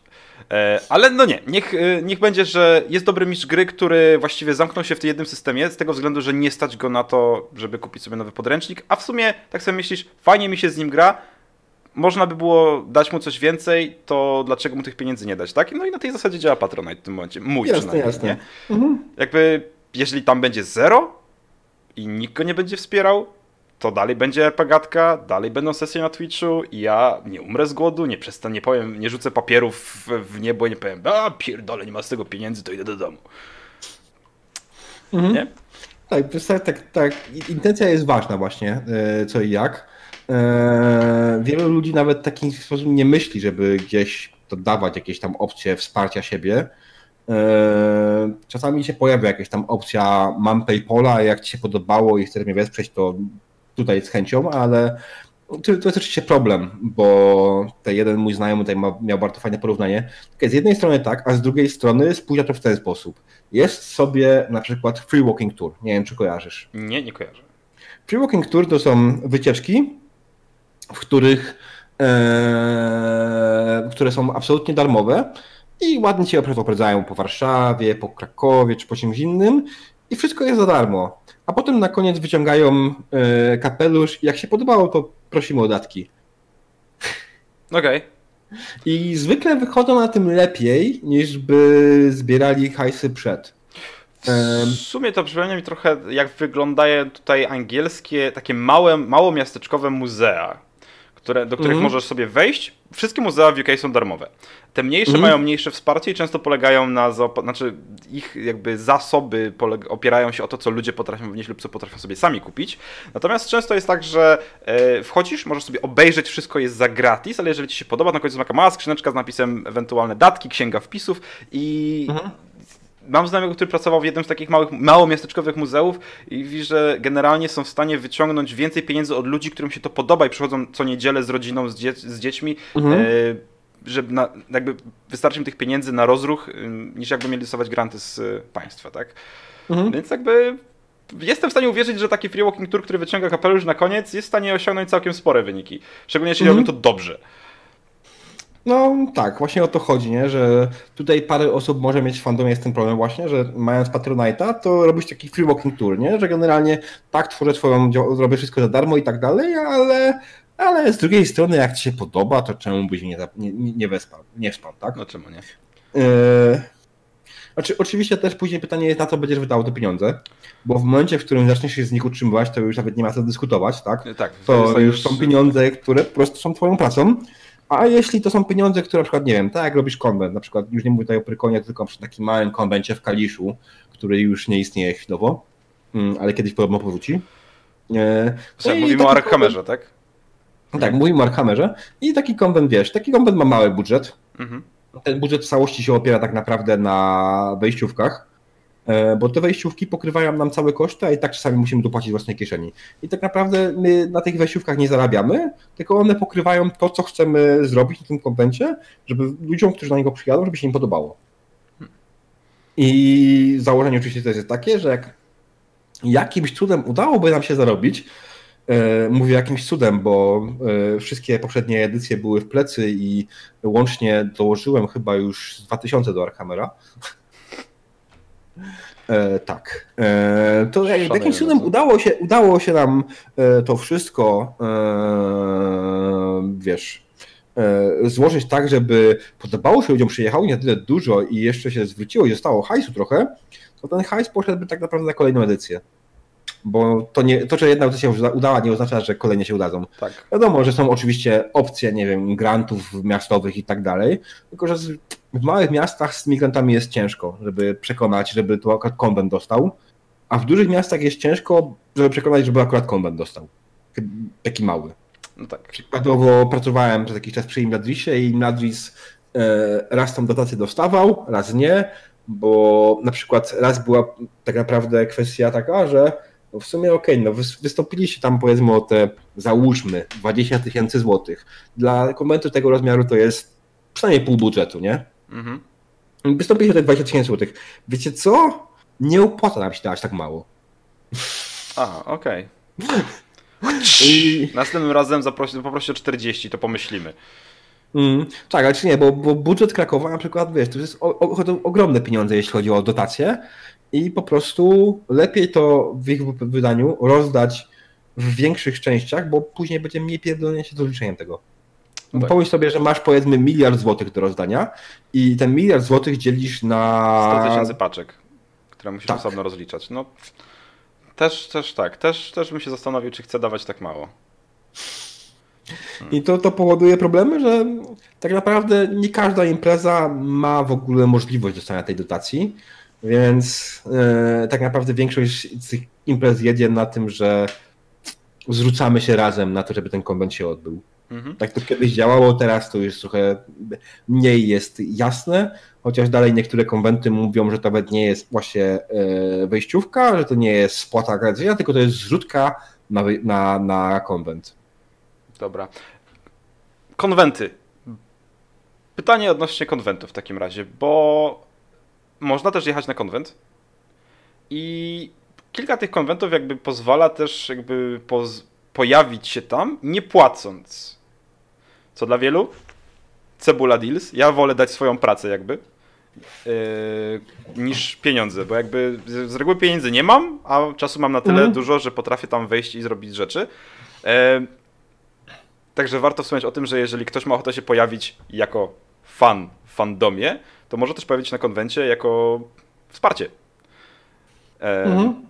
E, ale no nie, niech, e, niech będzie, że jest dobry mistrz gry, który właściwie zamknął się w tym jednym systemie, z tego względu, że nie stać go na to, żeby kupić sobie nowy podręcznik, a w sumie tak sobie myślisz, fajnie mi się z nim gra, można by było dać mu coś więcej, to dlaczego mu tych pieniędzy nie dać, tak? No i na tej zasadzie działa Patronite w tym momencie. Mój jasne, przynajmniej, jasne. nie? Mhm. Jakby, jeżeli tam będzie zero i nikt go nie będzie wspierał, to dalej będzie RPGatka, dalej będą sesje na Twitchu i ja nie umrę z głodu, nie przestanę, nie powiem, nie rzucę papierów w, niebo i nie powiem, a pierdolę, nie ma z tego pieniędzy, to idę do domu.
Mhm. Nie? Tak, tak, tak, intencja jest ważna właśnie, e, co i jak. E, wielu ludzi nawet w taki sposób nie myśli, żeby gdzieś dodawać jakieś tam opcje wsparcia siebie. E, czasami się pojawia jakaś tam opcja, mam Paypola, jak ci się podobało i chcesz mnie wesprzeć, to tutaj z chęcią, ale to, jest oczywiście problem, bo ten jeden mój znajomy tutaj ma, miał bardzo fajne porównanie. z jednej strony tak, a z drugiej strony spójrz to w ten sposób. Jest sobie na przykład Free Walking Tour. Nie wiem, czy kojarzysz.
Nie, nie kojarzę.
Free Walking Tour to są wycieczki, w których e, które są absolutnie darmowe i ładnie cię oprowadzają po Warszawie, po Krakowie czy po czymś innym i wszystko jest za darmo a potem na koniec wyciągają e, kapelusz i jak się podobało, to prosimy o datki.
Okej. Okay.
I zwykle wychodzą na tym lepiej, niż by zbierali hajsy przed.
W sumie to przypomina mi trochę, jak wyglądają tutaj angielskie, takie małe, mało miasteczkowe muzea, które, do których mm. możesz sobie wejść. Wszystkie muzea w UK są darmowe. Te mniejsze mm. mają mniejsze wsparcie i często polegają na, znaczy ich jakby zasoby opierają się o to, co ludzie potrafią wnieść lub co potrafią sobie sami kupić. Natomiast często jest tak, że e, wchodzisz, możesz sobie obejrzeć, wszystko jest za gratis, ale jeżeli ci się podoba, na końcu taka mała skrzyneczka z napisem ewentualne datki, księga wpisów i mm mam znajomego, który pracował w jednym z takich małych, mało miasteczkowych muzeów i widzi, że generalnie są w stanie wyciągnąć więcej pieniędzy od ludzi, którym się to podoba i przychodzą co niedzielę z rodziną, z, dzie z dziećmi. Mhm. E, żeby na, jakby wystarczy im tych pieniędzy na rozruch, niż jakby mieli dostawać granty z y, państwa, tak? Mhm. Więc jakby jestem w stanie uwierzyć, że taki free walking tour, który wyciąga kapelusz na koniec, jest w stanie osiągnąć całkiem spore wyniki. Szczególnie jeśli mhm. robią to dobrze.
No tak, właśnie o to chodzi, nie? że tutaj parę osób może mieć w fandomie z tym problem właśnie, że mając Patronite'a, to robisz taki free walking tour, nie? że generalnie tak tworzę twoją, robię wszystko za darmo i tak dalej, ale, ale z drugiej strony jak ci się podoba, to czemu byś nie, nie, nie, wespał, nie wspał, tak?
No czemu nie?
Yy... Znaczy, oczywiście też później pytanie jest, na co będziesz wydał te pieniądze, bo w momencie, w którym zaczniesz się z nich utrzymywać, to już nawet nie ma co dyskutować, tak?
Tak.
To już są pieniądze, które po prostu są twoją pracą, a jeśli to są pieniądze, które na przykład, nie wiem, tak jak robisz konwent, na przykład już nie mówię tutaj o Prykonie, tylko przy takim małym konwencie w Kaliszu, który już nie istnieje chwilowo, mm, ale kiedyś podobno powróci. E, no
mówimy o
taki
Arkhammerze, tak?
konwent- Tak, mówimy o Arkhammerze. I taki konwent, wiesz, taki konwent ma mały budżet.
Mhm.
Ten budżet w całości się opiera tak naprawdę na wejściówkach, bo te wejściówki pokrywają nam całe koszty, a i tak czasami musimy dopłacić własnej kieszeni. I tak naprawdę my na tych wejściówkach nie zarabiamy, tylko one pokrywają to, co chcemy zrobić na tym konwencie, żeby ludziom, którzy na niego przyjadą, żeby się im podobało. I założenie oczywiście to jest takie, że jak jakimś cudem udałoby nam się zarobić, e, mówię jakimś cudem, bo e, wszystkie poprzednie edycje były w plecy i łącznie dołożyłem chyba już z 2000 do Arhamera. E, tak. E, to
Szanuję
jakimś cudem udało się, udało się nam e, to wszystko, e, wiesz, e, złożyć tak, żeby podobało się ludziom, przyjechało nie tyle dużo i jeszcze się zwróciło i zostało hajsu trochę, to ten hajs poszedłby tak naprawdę na kolejną edycję. Bo to, nie, to, że jedna edycja już udała, nie oznacza, że kolejne się udadzą.
Tak.
Wiadomo, że są oczywiście opcje, nie wiem, grantów miastowych i tak dalej, tylko że w małych miastach z migrantami jest ciężko, żeby przekonać, żeby tu akurat konwent dostał, a w dużych miastach jest ciężko, żeby przekonać, żeby akurat konwent dostał. Taki mały.
No tak.
Przykładowo pracowałem przez jakiś czas przy Imladrisie i Imladris e, raz tą dotację dostawał, raz nie, bo na przykład raz była tak naprawdę kwestia taka, że no w sumie okej, no wys- wystąpiliście tam powiedzmy o te, załóżmy, 20 tysięcy złotych. Dla konwentu tego rozmiaru to jest przynajmniej pół budżetu, nie?
Mhm.
Wystąpiliście o te 20 tysięcy złotych. Wiecie co? Nie opłaca nam się dać tak mało.
Aha, okej.
I...
Następnym razem zaprosi, poprosi o 40, to pomyślimy.
Mm, tak, ale czy nie, bo, bo budżet Krakowa na przykład, wiesz, to jest o, o, ogromne pieniądze, jeśli chodzi o dotacje i po prostu lepiej to w ich wydaniu rozdać w większych częściach, bo później będzie mniej pierdolenia się z rozliczeniem tego.
No tak.
Pomyśl sobie, że masz powiedzmy miliard złotych do rozdania i ten miliard złotych dzielisz
100
na...
tysięcy paczek, które musisz
Tak.
osobno rozliczać. No, też, też tak. Też, też bym się zastanowił, czy chcę dawać tak mało.
I to, to powoduje problemy, że tak naprawdę nie każda impreza ma w ogóle możliwość dostania tej dotacji, więc e, tak naprawdę większość z tych imprez jedzie na tym, że zrzucamy się razem na to, żeby ten konwent się odbył.
Mhm.
Tak to kiedyś działało, teraz to już trochę mniej jest jasne, chociaż dalej niektóre konwenty mówią, że to nawet nie jest właśnie e, wejściówka, że to nie jest spłata agresja, tylko to jest zrzutka na, na, na konwent.
Dobra. Konwenty. Pytanie odnośnie konwentu w takim razie, bo można też jechać na konwent i kilka tych konwentów jakby pozwala też jakby poz- pojawić się tam nie płacąc. Co dla wielu? Cebula deals. Ja wolę dać swoją pracę jakby yy, niż pieniądze, bo jakby z, z reguły pieniędzy nie mam, a czasu mam na tyle
Mhm.
dużo, że potrafię tam wejść i zrobić rzeczy. Yy, Także warto wspomnieć o tym, że jeżeli ktoś ma ochotę się pojawić jako fan w fandomie, to może też pojawić się na konwencie jako wsparcie. E,
Mhm.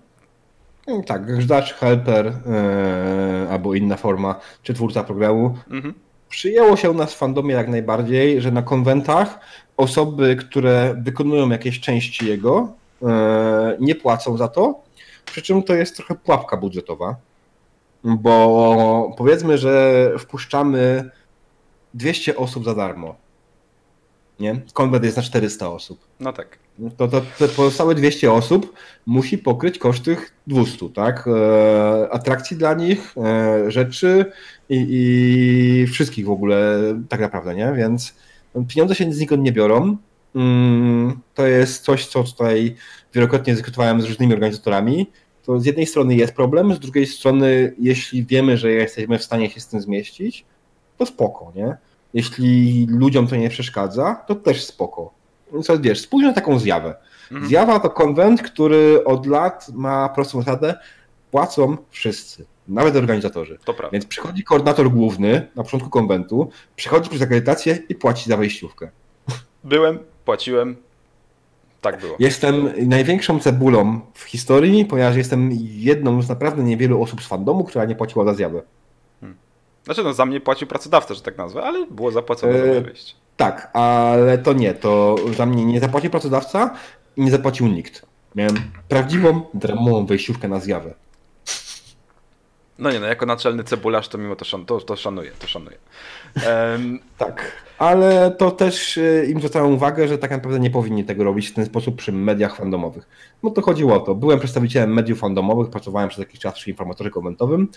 Mm, Tak, grzdacz, helper e, albo inna forma, czy twórca programu.
mhm.
Przyjęło się u nas w fandomie jak najbardziej, że na konwentach osoby, które wykonują jakieś części jego, e, nie płacą za to, przy czym to jest trochę pułapka budżetowa, bo powiedzmy, że wpuszczamy 200 osób za darmo. Nie? Konwent jest na 400 osób.
No tak.
to, to te pozostałe 200 osób musi pokryć koszty 200, tak? E, atrakcji dla nich, e, rzeczy i, i wszystkich w ogóle tak naprawdę, nie? Więc pieniądze się znikąd nie biorą. Mm, to jest coś, co tutaj wielokrotnie dyskutowałem z różnymi organizatorami. To z jednej strony jest problem, z drugiej strony, jeśli wiemy, że jesteśmy w stanie się z tym zmieścić, to spoko, nie? Jeśli ludziom to nie przeszkadza, to też spoko. Więc wiesz, spójrz na taką zjawę.
Mhm.
Zjawa to konwent, który od lat ma prostą zasadę, płacą wszyscy, nawet organizatorzy.
To prawda.
Więc przychodzi koordynator główny na początku konwentu, przychodzi przez akredytację i płaci za wejściówkę.
Byłem, płaciłem. Tak było.
Jestem największą cebulą w historii, ponieważ jestem jedną z naprawdę niewielu osób z fandomu, która nie płaciła za zjawę.
Znaczy, no za mnie płacił pracodawca, że tak nazwę, ale było zapłacone za
E,
moje wejście.
Tak, ale to nie, to za mnie nie zapłacił pracodawca i nie zapłacił nikt. Miałem prawdziwą, dramową wejściówkę na zjawę.
No nie, no jako naczelny cebularz to mimo to, szan to, to szanuję, to szanuję. Um,
tak, ale to też y, im zwracałem uwagę, że tak naprawdę nie powinni tego robić w ten sposób przy mediach fandomowych. No to chodziło o to. Byłem przedstawicielem mediów fandomowych, pracowałem przez jakiś czas przy informatorze komentowym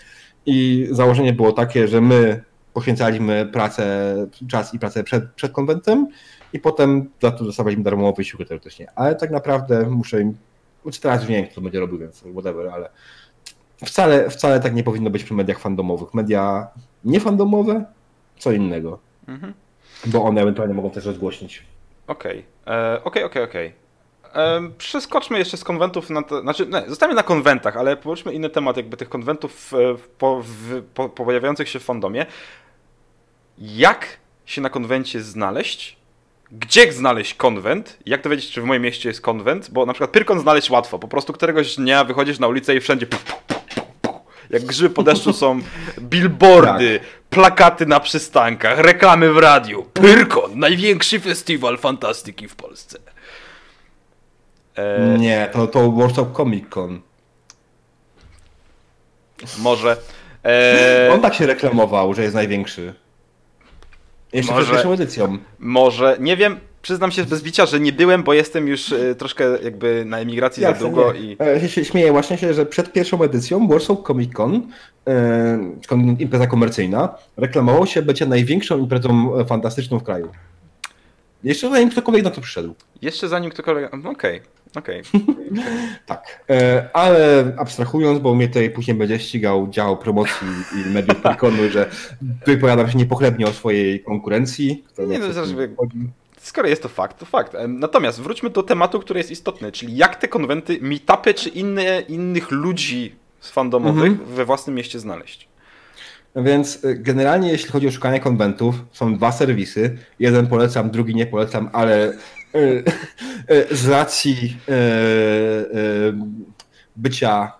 i założenie było takie, że my poświęcaliśmy pracę, czas i pracę przed, przed konwentem i potem za to dostawaliśmy darmową wysiłkę teoretycznie. Ale tak naprawdę muszę im, znaczy teraz już wiem, kto to będzie robił, więc whatever, ale wcale, wcale tak nie powinno być przy mediach fandomowych. Media niefandomowe, co innego. Mhm. Bo one ewentualnie mogą też rozgłośnić.
Okej, e, okej, okej, okej. Przeskoczmy jeszcze z konwentów, na to, znaczy nie, zostańmy na konwentach, ale poruszmy inny temat jakby tych konwentów w, po, w, po, pojawiających się w fandomie. Jak się na konwencie znaleźć? Gdzie znaleźć konwent? Jak dowiedzieć, czy w moim mieście jest konwent? Bo na przykład Pyrkon znaleźć łatwo. Po prostu któregoś dnia wychodzisz na ulicę i wszędzie jak grzyby po deszczu są billboardy, tak. plakaty na przystankach, reklamy w radiu. Pyrkon, największy festiwal fantastyki w Polsce.
E... Nie, to, to Warsaw Comic Con.
Może.
E... On tak się reklamował, że jest największy. Jeszcze może, przed pierwszą edycją.
Może, nie wiem, przyznam się bez bicia, że nie byłem, bo jestem już e, troszkę jakby na emigracji za długo. Nie. I...
Ja się śmieję właśnie się, że przed pierwszą edycją Warsaw Comic Con, e, impreza komercyjna, reklamował się bycie największą imprezą fantastyczną w kraju. Jeszcze zanim ktokolwiek na to przyszedł.
Jeszcze zanim ktokolwiek. Okej, okay. okej.
Okay. tak. E, ale abstrahując, bo mnie tutaj później będzie ścigał dział promocji i mediów Pyrkonu, że wypowiadam się niepochlebnie o swojej konkurencji.
Nie, no, zaraz skoro jest to fakt, to fakt. Natomiast wróćmy do tematu, który jest istotny, czyli jak te konwenty, meetupy czy inne, innych ludzi z fandomowych mhm. we własnym mieście znaleźć.
Więc y, generalnie jeśli chodzi o szukanie konwentów, są dwa serwisy. Jeden polecam, drugi nie polecam, ale y, y, z racji bycia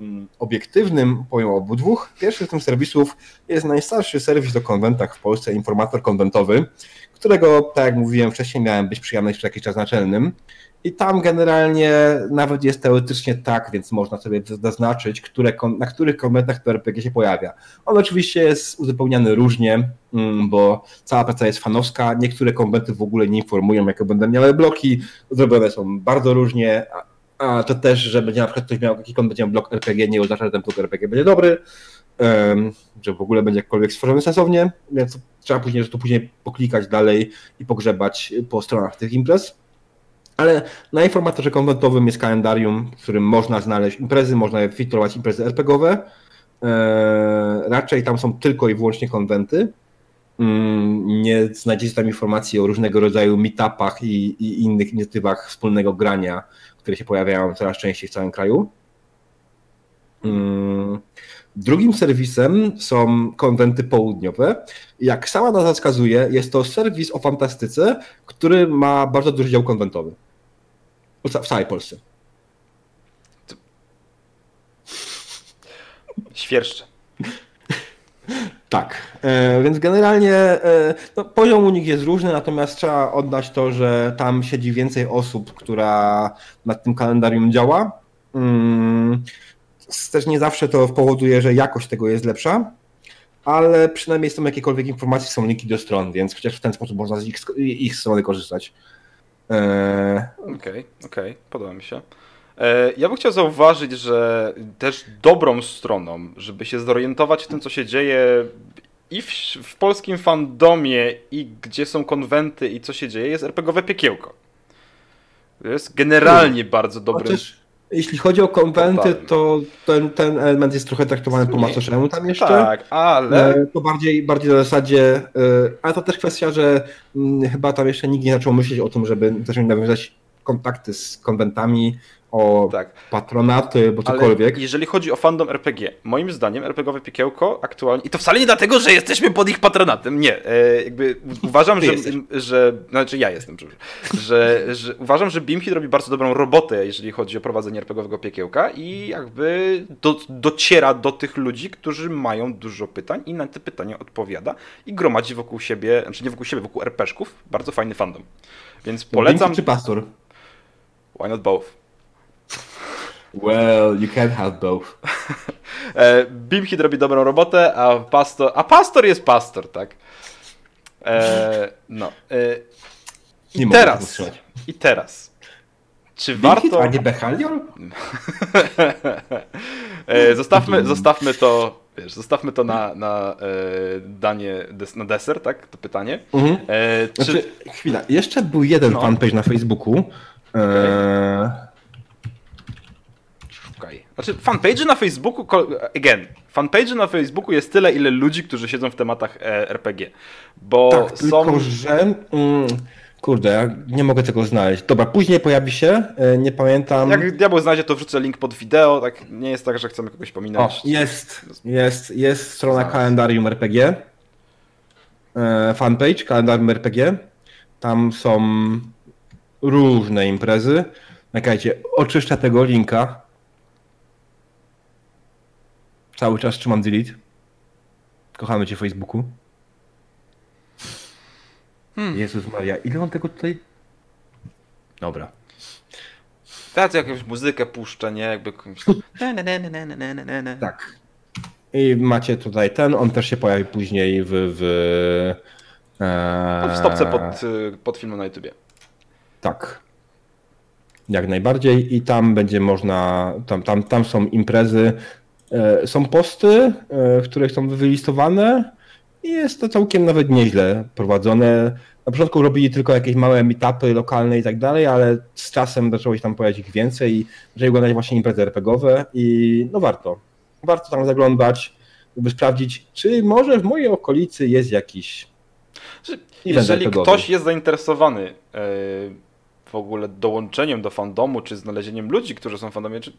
mm, obiektywnym powiem o obydwu. Pierwszy z tych serwisów jest najstarszy serwis do konwentach w Polsce, informator konwentowy, którego, tak jak mówiłem wcześniej, miałem być przyjemność przez jakiś czas naczelnym. I tam generalnie nawet jest teoretycznie tak, więc można sobie zaznaczyć, które, na których konwentach to RPG się pojawia. On oczywiście jest uzupełniany różnie, mm, bo cała praca jest fanowska. Niektóre konwenty w ogóle nie informują, jakie będą miały bloki. Zrobione są bardzo różnie. A to też, że będzie na przykład ktoś miał jakiś będzie miał blok RPG, nie oznacza, że ten blok RPG będzie dobry, że w ogóle będzie jakkolwiek stworzony sensownie, więc trzeba później, że to później poklikać dalej i pogrzebać po stronach tych imprez. Ale na informatorze konwentowym jest kalendarium, w którym można znaleźć imprezy, można filtrować imprezy RPGowe. Eee, raczej tam są tylko i wyłącznie konwenty. Mm, nie znajdziecie tam informacji o różnego rodzaju meetupach i, i innych inicjatywach wspólnego grania, które się pojawiają coraz częściej w całym kraju. Drugim serwisem są konwenty południowe. Jak sama nazwa wskazuje, jest to serwis o fantastyce, który ma bardzo duży dział konwentowy. W całej Polsce.
Świerszcze.
Tak, e, więc generalnie e, no, poziom u nich jest różny, natomiast trzeba oddać to, że tam siedzi więcej osób, która nad tym kalendarium działa. Mm, też nie zawsze to powoduje, że jakość tego jest lepsza, ale przynajmniej są jakiekolwiek informacje, są linki do stron, więc chociaż w ten sposób można z ich, ich strony korzystać.
E, okej, okej, okay, okay, podoba mi się. E, ja bym chciał zauważyć, że też dobrą stroną, żeby się zorientować w tym, co się dzieje i w, w polskim fandomie, i gdzie są konwenty, i co się dzieje, jest RPGowe piekiełko. To jest generalnie bardzo dobry. Chociaż
jeśli chodzi o konwenty, to ten, ten element jest trochę traktowany po macoszemu tam jeszcze.
Tak, ale...
E, to bardziej, bardziej na zasadzie, e, ale to też kwestia, że mm, chyba tam jeszcze nikt nie zaczął myśleć o tym, żeby zacząć nawiązać kontakty z konwentami, o tak. patronaty, bo cokolwiek.
Ale jeżeli chodzi o fandom RPG, moim zdaniem RPGowe Piekiełko aktualnie, i to wcale nie dlatego, że jesteśmy pod ich patronatem, nie, e, jakby uważam, że, że, znaczy ja jestem, że, że uważam, że Beamhit robi bardzo dobrą robotę, jeżeli chodzi o prowadzenie RPGowego Piekiełka i jakby do, dociera do tych ludzi, którzy mają dużo pytań i na te pytania odpowiada i gromadzi wokół siebie, znaczy nie wokół siebie, wokół RPszków, bardzo fajny fandom. Więc polecam...
czy Pastor?
Why not both?
Well, you can't have both.
E, Bimhid robi dobrą robotę, a pastor, a pastor jest pastor, tak? E, no. E, I
Nie tego
teraz, i teraz. Czy
Warto...
warto...
A nie Behalior?
E, zostawmy, zostawmy to, wiesz, zostawmy to na, na e, danie, na deser, tak? To pytanie.
Mhm.
E, czy...
Znaczy, chwila, jeszcze był jeden
No.
fanpage na Facebooku.
Szukaj. Znaczy, fanpage na Facebooku, again, fanpage na Facebooku jest tyle, ile ludzi, którzy siedzą w tematach e, RPG. Bo
tak,
są...
tylko że... Mm, kurde, ja nie mogę tego znaleźć. Dobra, później pojawi się, e, nie pamiętam...
Jak diabeł znajdzie, to wrzucę link pod wideo, tak nie jest tak, że chcemy kogoś
O,
pominąć.
jest, jest, jest strona
Znalazł.
kalendarium RPG. E, fanpage kalendarium RPG. Tam są różne imprezy. Czekajcie, oczyszczę tego linka. Cały czas trzymam delete. Kochamy cię Facebooku.
Hmm.
Jezus Maria, ile mam tego tutaj? Dobra.
Teraz jakąś muzykę puszczę, nie? Jakby jakąś...
Tak. I macie tutaj ten, on też się pojawi później w. w, e,
W stopce pod, y, pod filmem na YouTubie.
Tak. Jak najbardziej. I tam będzie można. Tam, tam, tam są imprezy. E, są posty, e, w których są wylistowane. I jest to całkiem nawet nieźle prowadzone. Na początku robili tylko jakieś małe meetupy lokalne i tak dalej, ale z czasem zaczęło się tam pojawiać ich więcej i zaczęli oglądać właśnie imprezy RPGowe i no warto. Warto tam zaglądać, by sprawdzić, czy może w mojej okolicy jest jakiś
Jeżeli ktoś jest zainteresowany e, w ogóle dołączeniem do fandomu, czy znalezieniem ludzi, którzy są w fandomie, czy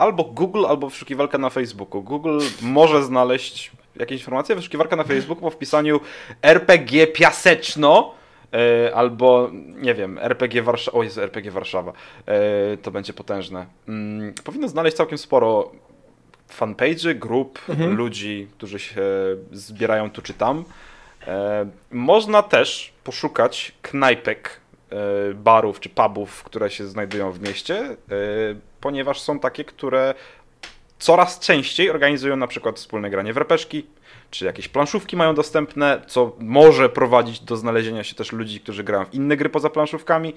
albo Google, albo wyszukiwarka na Facebooku. Google może znaleźć jakieś informacje, wyszukiwarka na Facebooku po wpisaniu RPG Piaseczno, e, albo nie wiem, RPG Warszawa, o jest RPG Warszawa, e, to będzie potężne. Mm, powinno znaleźć całkiem sporo fanpage'y, grup,
Mhm.
ludzi, którzy się zbierają tu czy tam. E, Można też poszukać knajpek, barów czy pubów, które się znajdują w mieście, e, ponieważ są takie, które coraz częściej organizują na przykład wspólne granie w repeszki, czy jakieś planszówki mają dostępne, co może prowadzić do znalezienia się też ludzi, którzy grają w inne gry poza planszówkami,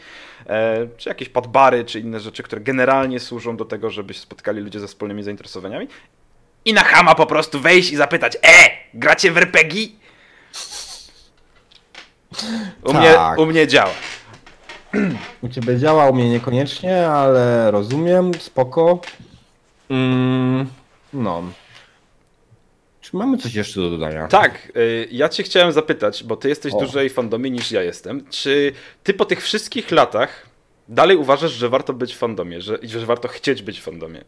e, czy jakieś padbary, czy inne rzeczy, które generalnie służą do tego, żeby się spotkali ludzie ze wspólnymi zainteresowaniami. I na chama po prostu wejść i zapytać, e, gracie w RPG? U, mnie,
Tak.
u mnie działa.
U ciebie działa, u mnie niekoniecznie, ale rozumiem, spoko. Mm, no. Czy mamy coś jeszcze do dodania?
Tak, y, ja cię chciałem zapytać, bo ty jesteś
O.
dłużej fandomie niż ja jestem. Czy ty po tych wszystkich latach dalej uważasz, że warto być w fandomie, że, że warto chcieć być w fandomie?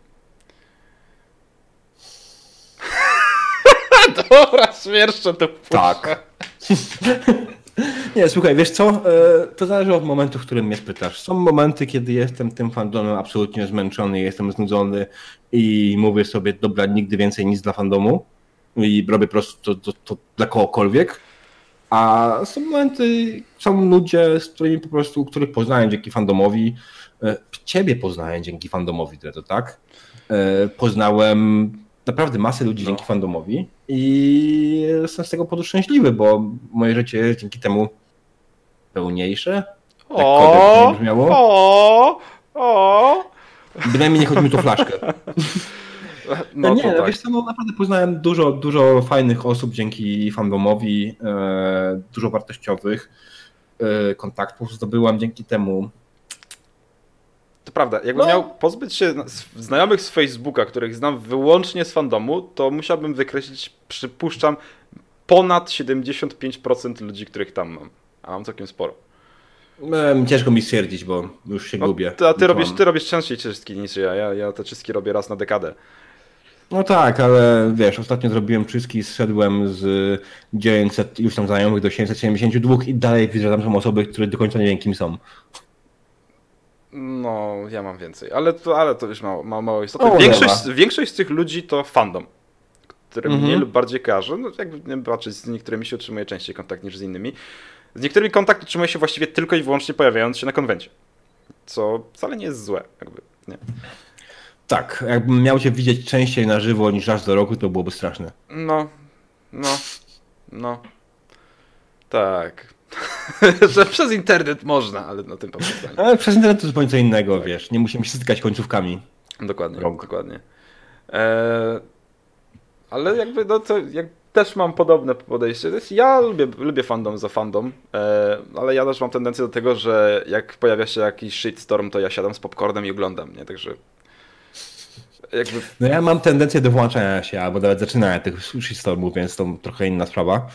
Dobra, śmierszczę to
Tak. Nie, słuchaj, wiesz co? E, To zależy od momentu, w którym mnie spytasz. Są momenty, kiedy jestem tym fandomem absolutnie zmęczony, jestem znudzony i mówię sobie, dobra, nigdy więcej nic dla fandomu i robię po prostu to, to, to dla kogokolwiek. A są momenty, są ludzie, z którymi po prostu, których poznałem dzięki fandomowi. E, Ciebie poznałem dzięki fandomowi, to tak? E, Poznałem naprawdę masę ludzi
No.
dzięki fandomowi i jestem z tego powodu szczęśliwy, bo moje życie jest dzięki temu pełniejsze. Nie
O,
brzmiało.
o, o.
Bynajmniej nie chodzi mi tu o flaszkę.
No
nie,
to
no
tak.
wiesz co, no naprawdę poznałem dużo, dużo fajnych osób dzięki fandomowi, e, dużo wartościowych e, kontaktów zdobyłam dzięki temu.
Prawda, jakbym
No.
miał pozbyć się znajomych z Facebooka, których znam wyłącznie z fandomu, to musiałbym wykreślić, przypuszczam, ponad 75% ludzi, których tam mam. A mam całkiem sporo.
Ciężko mi stwierdzić, bo już się
No,
gubię.
a ty robisz, ty robisz częściej czystki niż ja. ja. Ja te czystki robię raz na dekadę.
No tak, ale wiesz, ostatnio zrobiłem czystki, zszedłem z 900 już tam znajomych do 772 i dalej widzę, że tam są osoby, które do końca nie wiem kim są.
No, ja mam więcej, ale to, ale to już mało, mało, mało istotne.
O,
Większość, większość z tych ludzi to fandom, który
Mhm.
mniej lub bardziej kojarzy. No, jakby patrzeć, z niektórymi się utrzymuje częściej kontakt niż z innymi. Z niektórymi kontakt utrzymuje się właściwie tylko i wyłącznie pojawiając się na konwencie. Co wcale nie jest złe, jakby, nie.
Tak, jakbym miał cię widzieć częściej na żywo niż raz do roku, to byłoby straszne.
No, no, no. Tak. że przez internet można, ale na tym poprzestanie.
Ale przez internet to zupełnie co innego, tak. wiesz. Nie musimy się stykać końcówkami.
Dokładnie, rąk. dokładnie. Eee, ale jakby, no to jak też mam podobne podejście. Ja lubię, lubię fandom za fandom, e, ale ja też mam tendencję do tego, że jak pojawia się jakiś shitstorm, to ja siadam z popcornem i oglądam, nie? Także
jakby... No ja mam tendencję do włączania się, albo nawet zaczynania tych shitstormów, więc to trochę inna sprawa.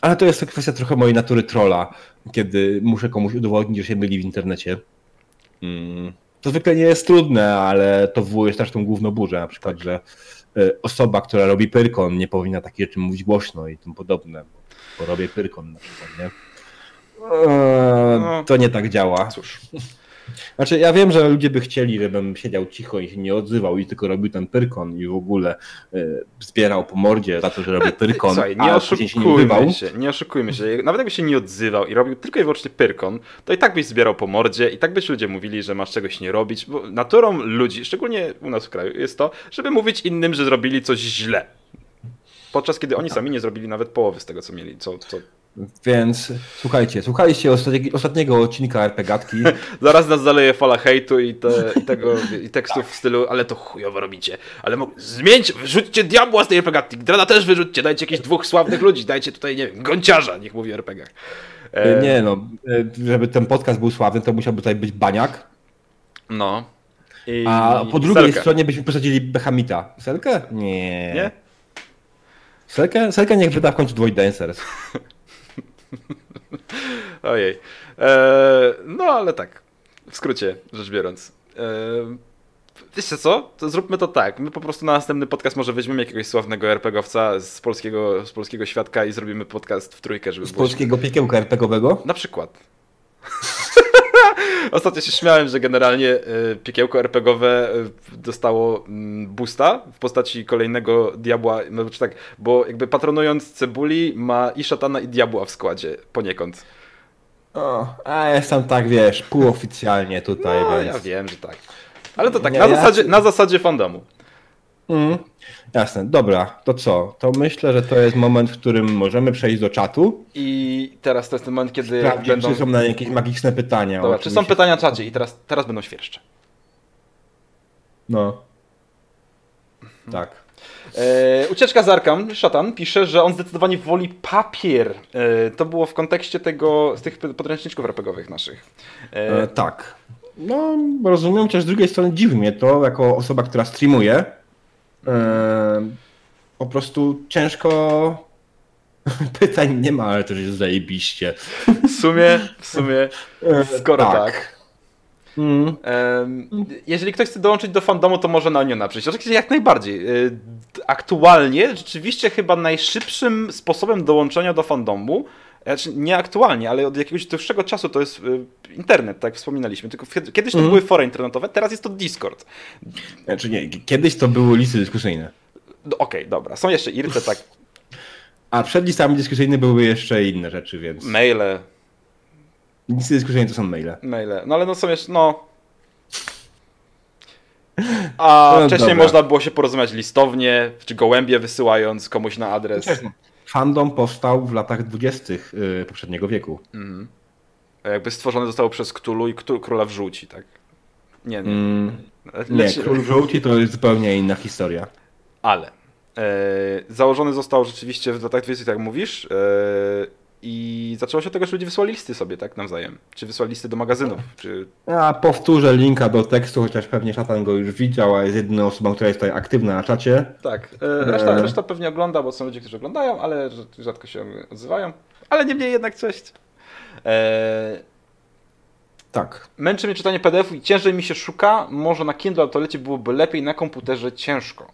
Ale to jest kwestia trochę mojej natury trolla, kiedy muszę komuś udowodnić, że się myli w internecie. Mm. To zwykle nie jest trudne, ale to wywołuje też tą główną burzę, na przykład, tak. że e, osoba, która robi pyrkon nie powinna takie rzeczy mówić głośno i tym podobne, bo robię pyrkon na przykład, nie? No. To nie tak działa. Cóż. Znaczy, ja wiem, że ludzie by chcieli, żebym siedział cicho i się nie odzywał i tylko robił ten pyrkon i w ogóle y, zbierał po mordzie za to, że robię pyrkon,
Słuchaj, nie oszukujmy się, nie, oszukujmy się. Nawet jakby się nie odzywał i robił tylko i wyłącznie pyrkon, to i tak byś zbierał po mordzie i tak byś ludzie mówili, że masz czegoś nie robić, bo naturą ludzi, szczególnie u nas w kraju, jest to, żeby mówić innym, że zrobili coś źle. Podczas kiedy oni sami nie zrobili nawet połowy z tego, co mieli, co, co
więc słuchajcie, słuchajcie ostatniego odcinka RPGatki.
Zaraz nas zaleje fala hejtu i, te, i, tego, i tekstów w stylu, ale to chujowo robicie. Ale zmieńcie, wyrzućcie diabła z tej RPGatki. Drana też wyrzućcie, dajcie jakichś dwóch sławnych ludzi, dajcie tutaj, nie wiem, gąciarza, niech mówi o RPGach.
E... Nie no, e, żeby ten podcast był sławny, to musiałby tutaj być baniak.
No.
I... A po drugiej Selkę. stronie byśmy posadzili Behamita. Selkę? Nie. Nie? Selkę, Selkę niech wyda w końcu Dwight Dancers.
Ojej. Eee, no ale tak, w skrócie rzecz biorąc. Eee, wiecie co? To zróbmy to tak. My po prostu na następny podcast może weźmiemy jakiegoś sławnego RPGowca z polskiego, z polskiego świadka i zrobimy podcast w trójkę, żeby
Z było polskiego się... piekiełka RPGowego?
Na przykład. Ostatnio się śmiałem, że generalnie e, piekiełko RPGowe e, dostało mm, boosta w postaci kolejnego diabła, no, czy tak, bo jakby patronując cebuli ma i szatana i diabła w składzie poniekąd.
O, a jestem tak, wiesz, półoficjalnie tutaj,
no, więc... ja wiem, że tak. Ale to tak, na, zasadzie, na zasadzie fandomu.
Mm, jasne, dobra, to co? To myślę, że to jest moment, w którym możemy przejść do czatu.
I teraz to jest ten moment, kiedy
Sprawdzić, będą... czy są na jakieś magiczne pytania.
Dobra, czy są pytania na czacie i teraz, teraz będą świerszcze.
No. Tak.
E, ucieczka z Arkham, Szatan, pisze, że on zdecydowanie woli papier. E, to było w kontekście tego, z tych podręczniczków RPGowych naszych.
E, tak. No, rozumiem, chociaż z drugiej strony dziwi mnie to, jako osoba, która streamuje, po prostu ciężko. Pytań nie ma, ale to jest zajebiście.
W sumie, w sumie, skoro tak. tak. Mm. Jeżeli ktoś chce dołączyć do fandomu, to może na Oniona przyjść. Oczywiście jak najbardziej. E, aktualnie, rzeczywiście chyba najszybszym sposobem dołączenia do fandomu znaczy nie aktualnie, ale od jakiegoś dłuższego czasu to jest e, internet, tak jak wspominaliśmy. Tylko kiedyś to mm. były fora internetowe, teraz jest to Discord.
Znaczy nie, kiedyś to były listy dyskusyjne.
No, Okej, okay, dobra. Są jeszcze irce, tak.
A przed listami dyskusyjnymi były jeszcze inne rzeczy, więc.
Maile.
Listy dyskusyjne to są maile.
Maile. No ale no są jeszcze, no. A no, wcześniej dobra. można było się porozumieć listownie, czy gołębie wysyłając komuś na adres.
Fandom powstał w latach dwudziestych y, poprzedniego wieku. Mhm.
Jakby stworzone zostało przez Ktulu i Króla w żółci, tak?
Nie, nie. Mm, nie, Król w żółci to jest zupełnie inna historia.
Ale e, założony został rzeczywiście w latach 20, jak mówisz, e, i zaczęło się od tego, że ludzie wysłali listy sobie, tak, nawzajem. Czy wysłali listy do magazynów, czy...
Ja powtórzę linka do tekstu, chociaż pewnie szatan go już widział, a jest jedyną osobą, która jest tutaj aktywna na czacie.
Tak, e, reszta, e... reszta pewnie ogląda, bo są ludzie, którzy oglądają, ale rzadko się odzywają. Ale niemniej jednak cześć. E...
Tak.
Męczy mnie czytanie PDF-u i ciężej mi się szuka. Może na Kindle to lecie byłoby lepiej, na komputerze ciężko.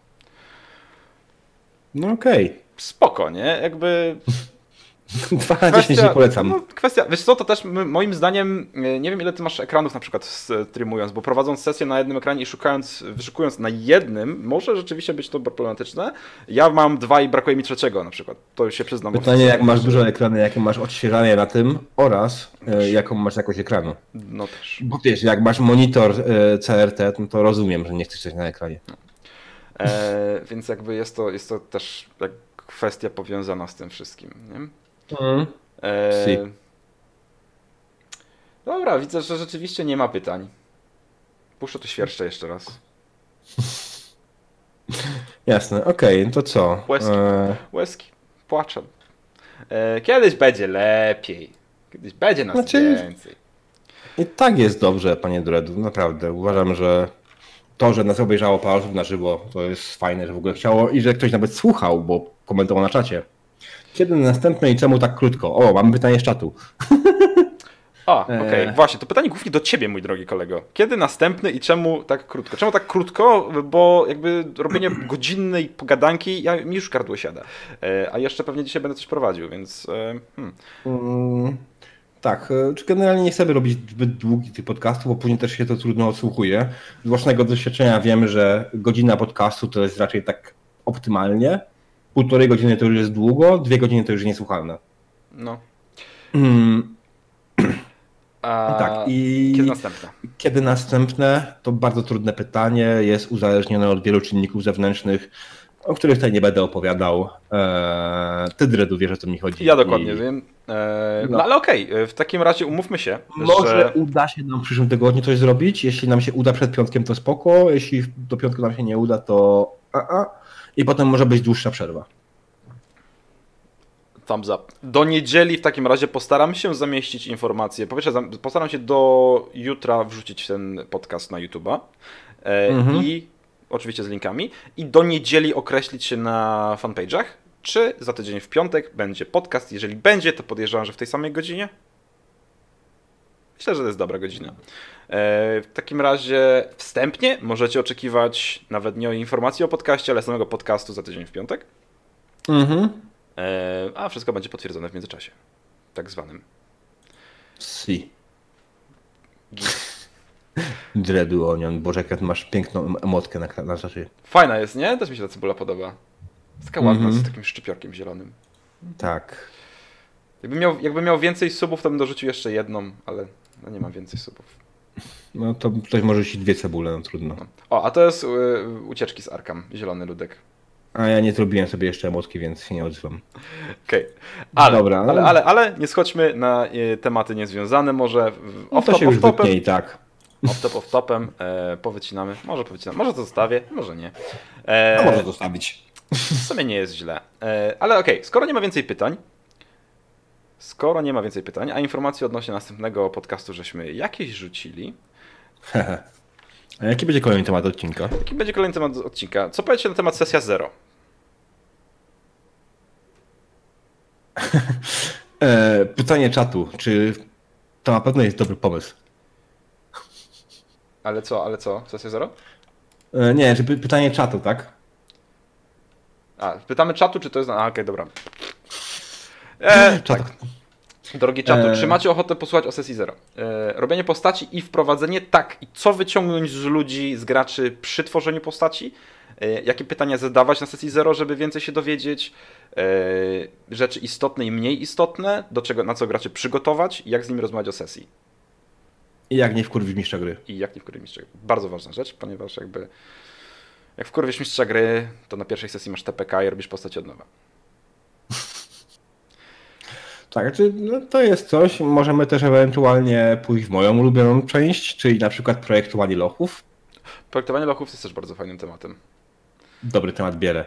No okej. Okay.
Spoko, nie? Jakby
2 na 10 nie polecam.
No, kwestia, wiesz co, to też moim zdaniem, e, nie wiem ile ty masz ekranów na przykład streamując, bo prowadząc sesję na jednym ekranie i szukając, wyszukując na jednym, może rzeczywiście być to problematyczne. Ja mam dwa i brakuje mi trzeciego na przykład, to się przyznam.
Pytanie jak masz duże ekrany, jakie masz odświeżanie na tym oraz e, jaką masz jakość ekranu.
No też.
Bo wiesz, jak masz monitor e, CRT, no to rozumiem, że nie chcesz coś na ekranie. No.
E, więc jakby jest to, jest to też kwestia powiązana z tym wszystkim. Nie? Mm. E... Si. Dobra, widzę, że rzeczywiście nie ma pytań. Puszczę to świerszcze jeszcze raz.
Jasne, okej, okay, to co?
Łezki, e... Łezki. płaczę. E, kiedyś będzie lepiej. Kiedyś będzie nas znaczy, więcej.
I tak jest dobrze, panie Dredu, naprawdę. Uważam, że to, że nas obejrzało parę osób na żywo, to jest fajne, że w ogóle chciało i że ktoś nawet słuchał, bo komentował na czacie. Kiedy następne i czemu tak krótko? O, mam pytanie z czatu.
O, okej, okay. właśnie, to pytanie głównie do ciebie, mój drogi kolego. Kiedy następny i czemu tak krótko? Czemu tak krótko? Bo jakby robienie godzinnej pogadanki, ja, mi już gardło siada. E, a jeszcze pewnie dzisiaj będę coś prowadził, więc... E, hmm.
Mm, tak, e, czy generalnie nie chcemy robić zbyt długich tych podcastów, bo później też się to trudno odsłuchuje. Z własnego doświadczenia wiem, że godzina podcastu to jest raczej tak optymalnie. Półtorej godziny to już jest długo, dwie godziny to już niesłuchalne.
No. Mm.
A tak, i
kiedy następne?
Kiedy następne? To bardzo trudne pytanie. Jest uzależnione od wielu czynników zewnętrznych, o których tutaj nie będę opowiadał. Eee, ty, Dredu, wiesz o co mi chodzi.
Ja dokładnie I... wiem. Eee, no. no. ale okej, okay. w takim razie umówmy się.
Może że... uda się nam w przyszłym tygodniu coś zrobić. Jeśli nam się uda przed piątkiem, to spoko. Jeśli do piątku nam się nie uda, to. A -a. I potem może być dłuższa przerwa.
Thumbs up. Do niedzieli w takim razie postaram się zamieścić informacje. Po pierwsze, postaram się do jutra wrzucić ten podcast na YouTube'a e, mhm. i oczywiście z linkami. I do niedzieli określić się na fanpage'ach, czy za tydzień w piątek będzie podcast. Jeżeli będzie, to podejrzewam, że w tej samej godzinie. Myślę, że to jest dobra godzina. E, w takim razie wstępnie możecie oczekiwać nawet nie o informacji o podcaście, ale samego podcastu za tydzień w piątek. Mhm. E, a wszystko będzie potwierdzone w międzyczasie. Tak zwanym.
Si. Dreadu Onion. Boże, jak masz piękną emotkę na, na rzeczy.
Fajna jest, nie? Też mi się ta cebula podoba. Taka ładna, mm -hmm. z takim szczypiorkiem zielonym.
Tak.
Jakbym miał, jakbym miał więcej subów, to bym dorzucił jeszcze jedną, ale no nie mam więcej subów.
No to ktoś może ci dwie cebule, no trudno. No.
O, a to jest y, ucieczki z Arkam, zielony ludek.
A ja nie zrobiłem sobie jeszcze emotki, więc się nie odzywam.
Okej. Okay. Ale, Dobra, ale, ale, ale nie schodźmy na y, tematy niezwiązane. Może
no to się już wytnie i tak.
Off top, off topem. E, powycinamy. Może powycinamy. Może to zostawię, może nie.
E, no może zostawić.
W sumie nie jest źle. E, ale okej, okay, skoro nie ma więcej pytań, skoro nie ma więcej pytań, a informacji odnośnie następnego podcastu żeśmy jakieś rzucili.
a jaki będzie kolejny temat odcinka?
Jaki będzie kolejny temat odcinka? Co powiecie na temat sesja zero?
E, pytanie czatu, czy to na pewno jest dobry pomysł?
Ale co, ale co? Sesja zero?
E, nie, czy pytanie czatu, tak?
A, pytamy czatu, czy to jest... A, okej, okay, dobra. E, tak. Drogi czatu, e... czy macie ochotę posłuchać o sesji zero? E, robienie postaci i wprowadzenie, tak. I co wyciągnąć z ludzi, z graczy przy tworzeniu postaci? E, jakie pytania zadawać na sesji zero, żeby więcej się dowiedzieć? E, rzeczy istotne i mniej istotne, do czego, na co graczy przygotować i jak z nimi rozmawiać o sesji?
I jak nie wkurwić mistrza gry.
I jak nie wkurwić mistrza gry. Bardzo ważna rzecz, ponieważ jakby jak wkurwisz mistrza gry, to na pierwszej sesji masz TPK i robisz postać od nowa.
Tak, czy no to jest coś. Możemy też ewentualnie pójść w moją ulubioną część, czyli na przykład projektowanie lochów.
Projektowanie lochów jest też bardzo fajnym tematem.
Dobry temat bierę.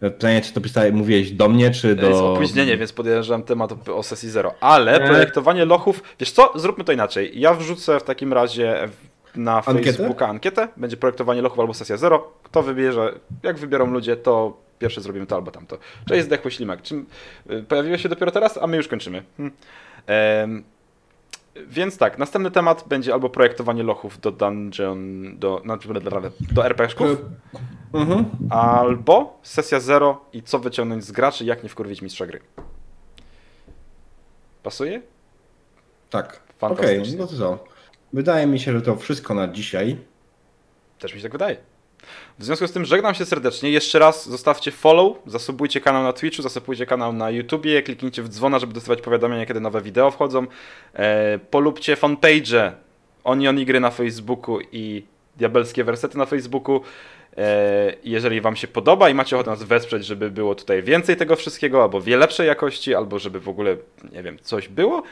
Pytanie, czy to pisałeś, mówiłeś do mnie, czy do...
Jest opóźnienie, więc podejrzewam temat o sesji zero. Ale projektowanie lochów... Wiesz co? Zróbmy to inaczej. Ja wrzucę w takim razie na Facebooka ankietę. Będzie projektowanie lochów albo sesja zero. Kto wybierze, jak wybiorą ludzie, to pierwsze zrobimy to albo tamto. Cześć, zdechły ślimak. Czym, y, pojawiłeś się dopiero teraz, a my już kończymy. Hmm. Ehm, więc tak, następny temat będzie albo projektowanie lochów do dungeon, do, do RPG-ków, mhm. albo sesja zero i co wyciągnąć z graczy, jak nie wkurwić mistrza gry. Pasuje?
Tak. Okej, okay, no to co? Wydaje mi się, że to wszystko na dzisiaj.
Też mi się tak wydaje. W związku z tym żegnam się serdecznie. Jeszcze raz zostawcie follow, zasubujcie kanał na Twitchu, zasubujcie kanał na YouTubie, kliknijcie w dzwona, żeby dostawać powiadomienia, kiedy nowe wideo wchodzą. E, polubcie fanpage Onion Gry na Facebooku i Diabelskie Wersety na Facebooku. E, jeżeli Wam się podoba i macie ochotę nas wesprzeć, żeby było tutaj więcej tego wszystkiego, albo wie lepszej jakości, albo żeby w ogóle, nie wiem, coś było,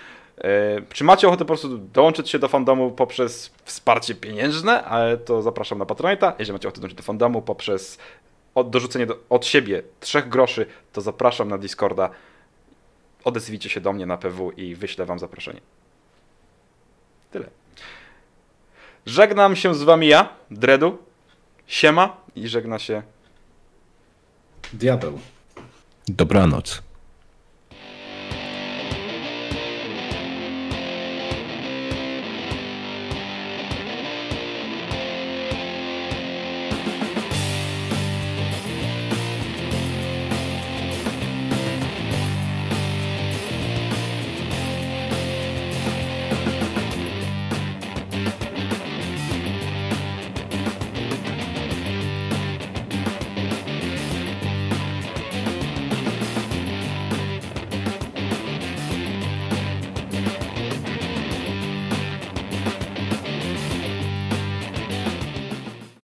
czy macie ochotę po prostu dołączyć się do fandomu poprzez wsparcie pieniężne, ale to zapraszam na Patronite'a. Jeżeli macie ochotę dołączyć do fandomu poprzez dorzucenie do, od siebie trzech groszy, to zapraszam na Discorda. Odezwijcie się do mnie na PW i wyślę Wam zaproszenie. Tyle. Żegnam się z Wami ja, Dredu. Siema i żegna się
Diabeł.
Dobranoc.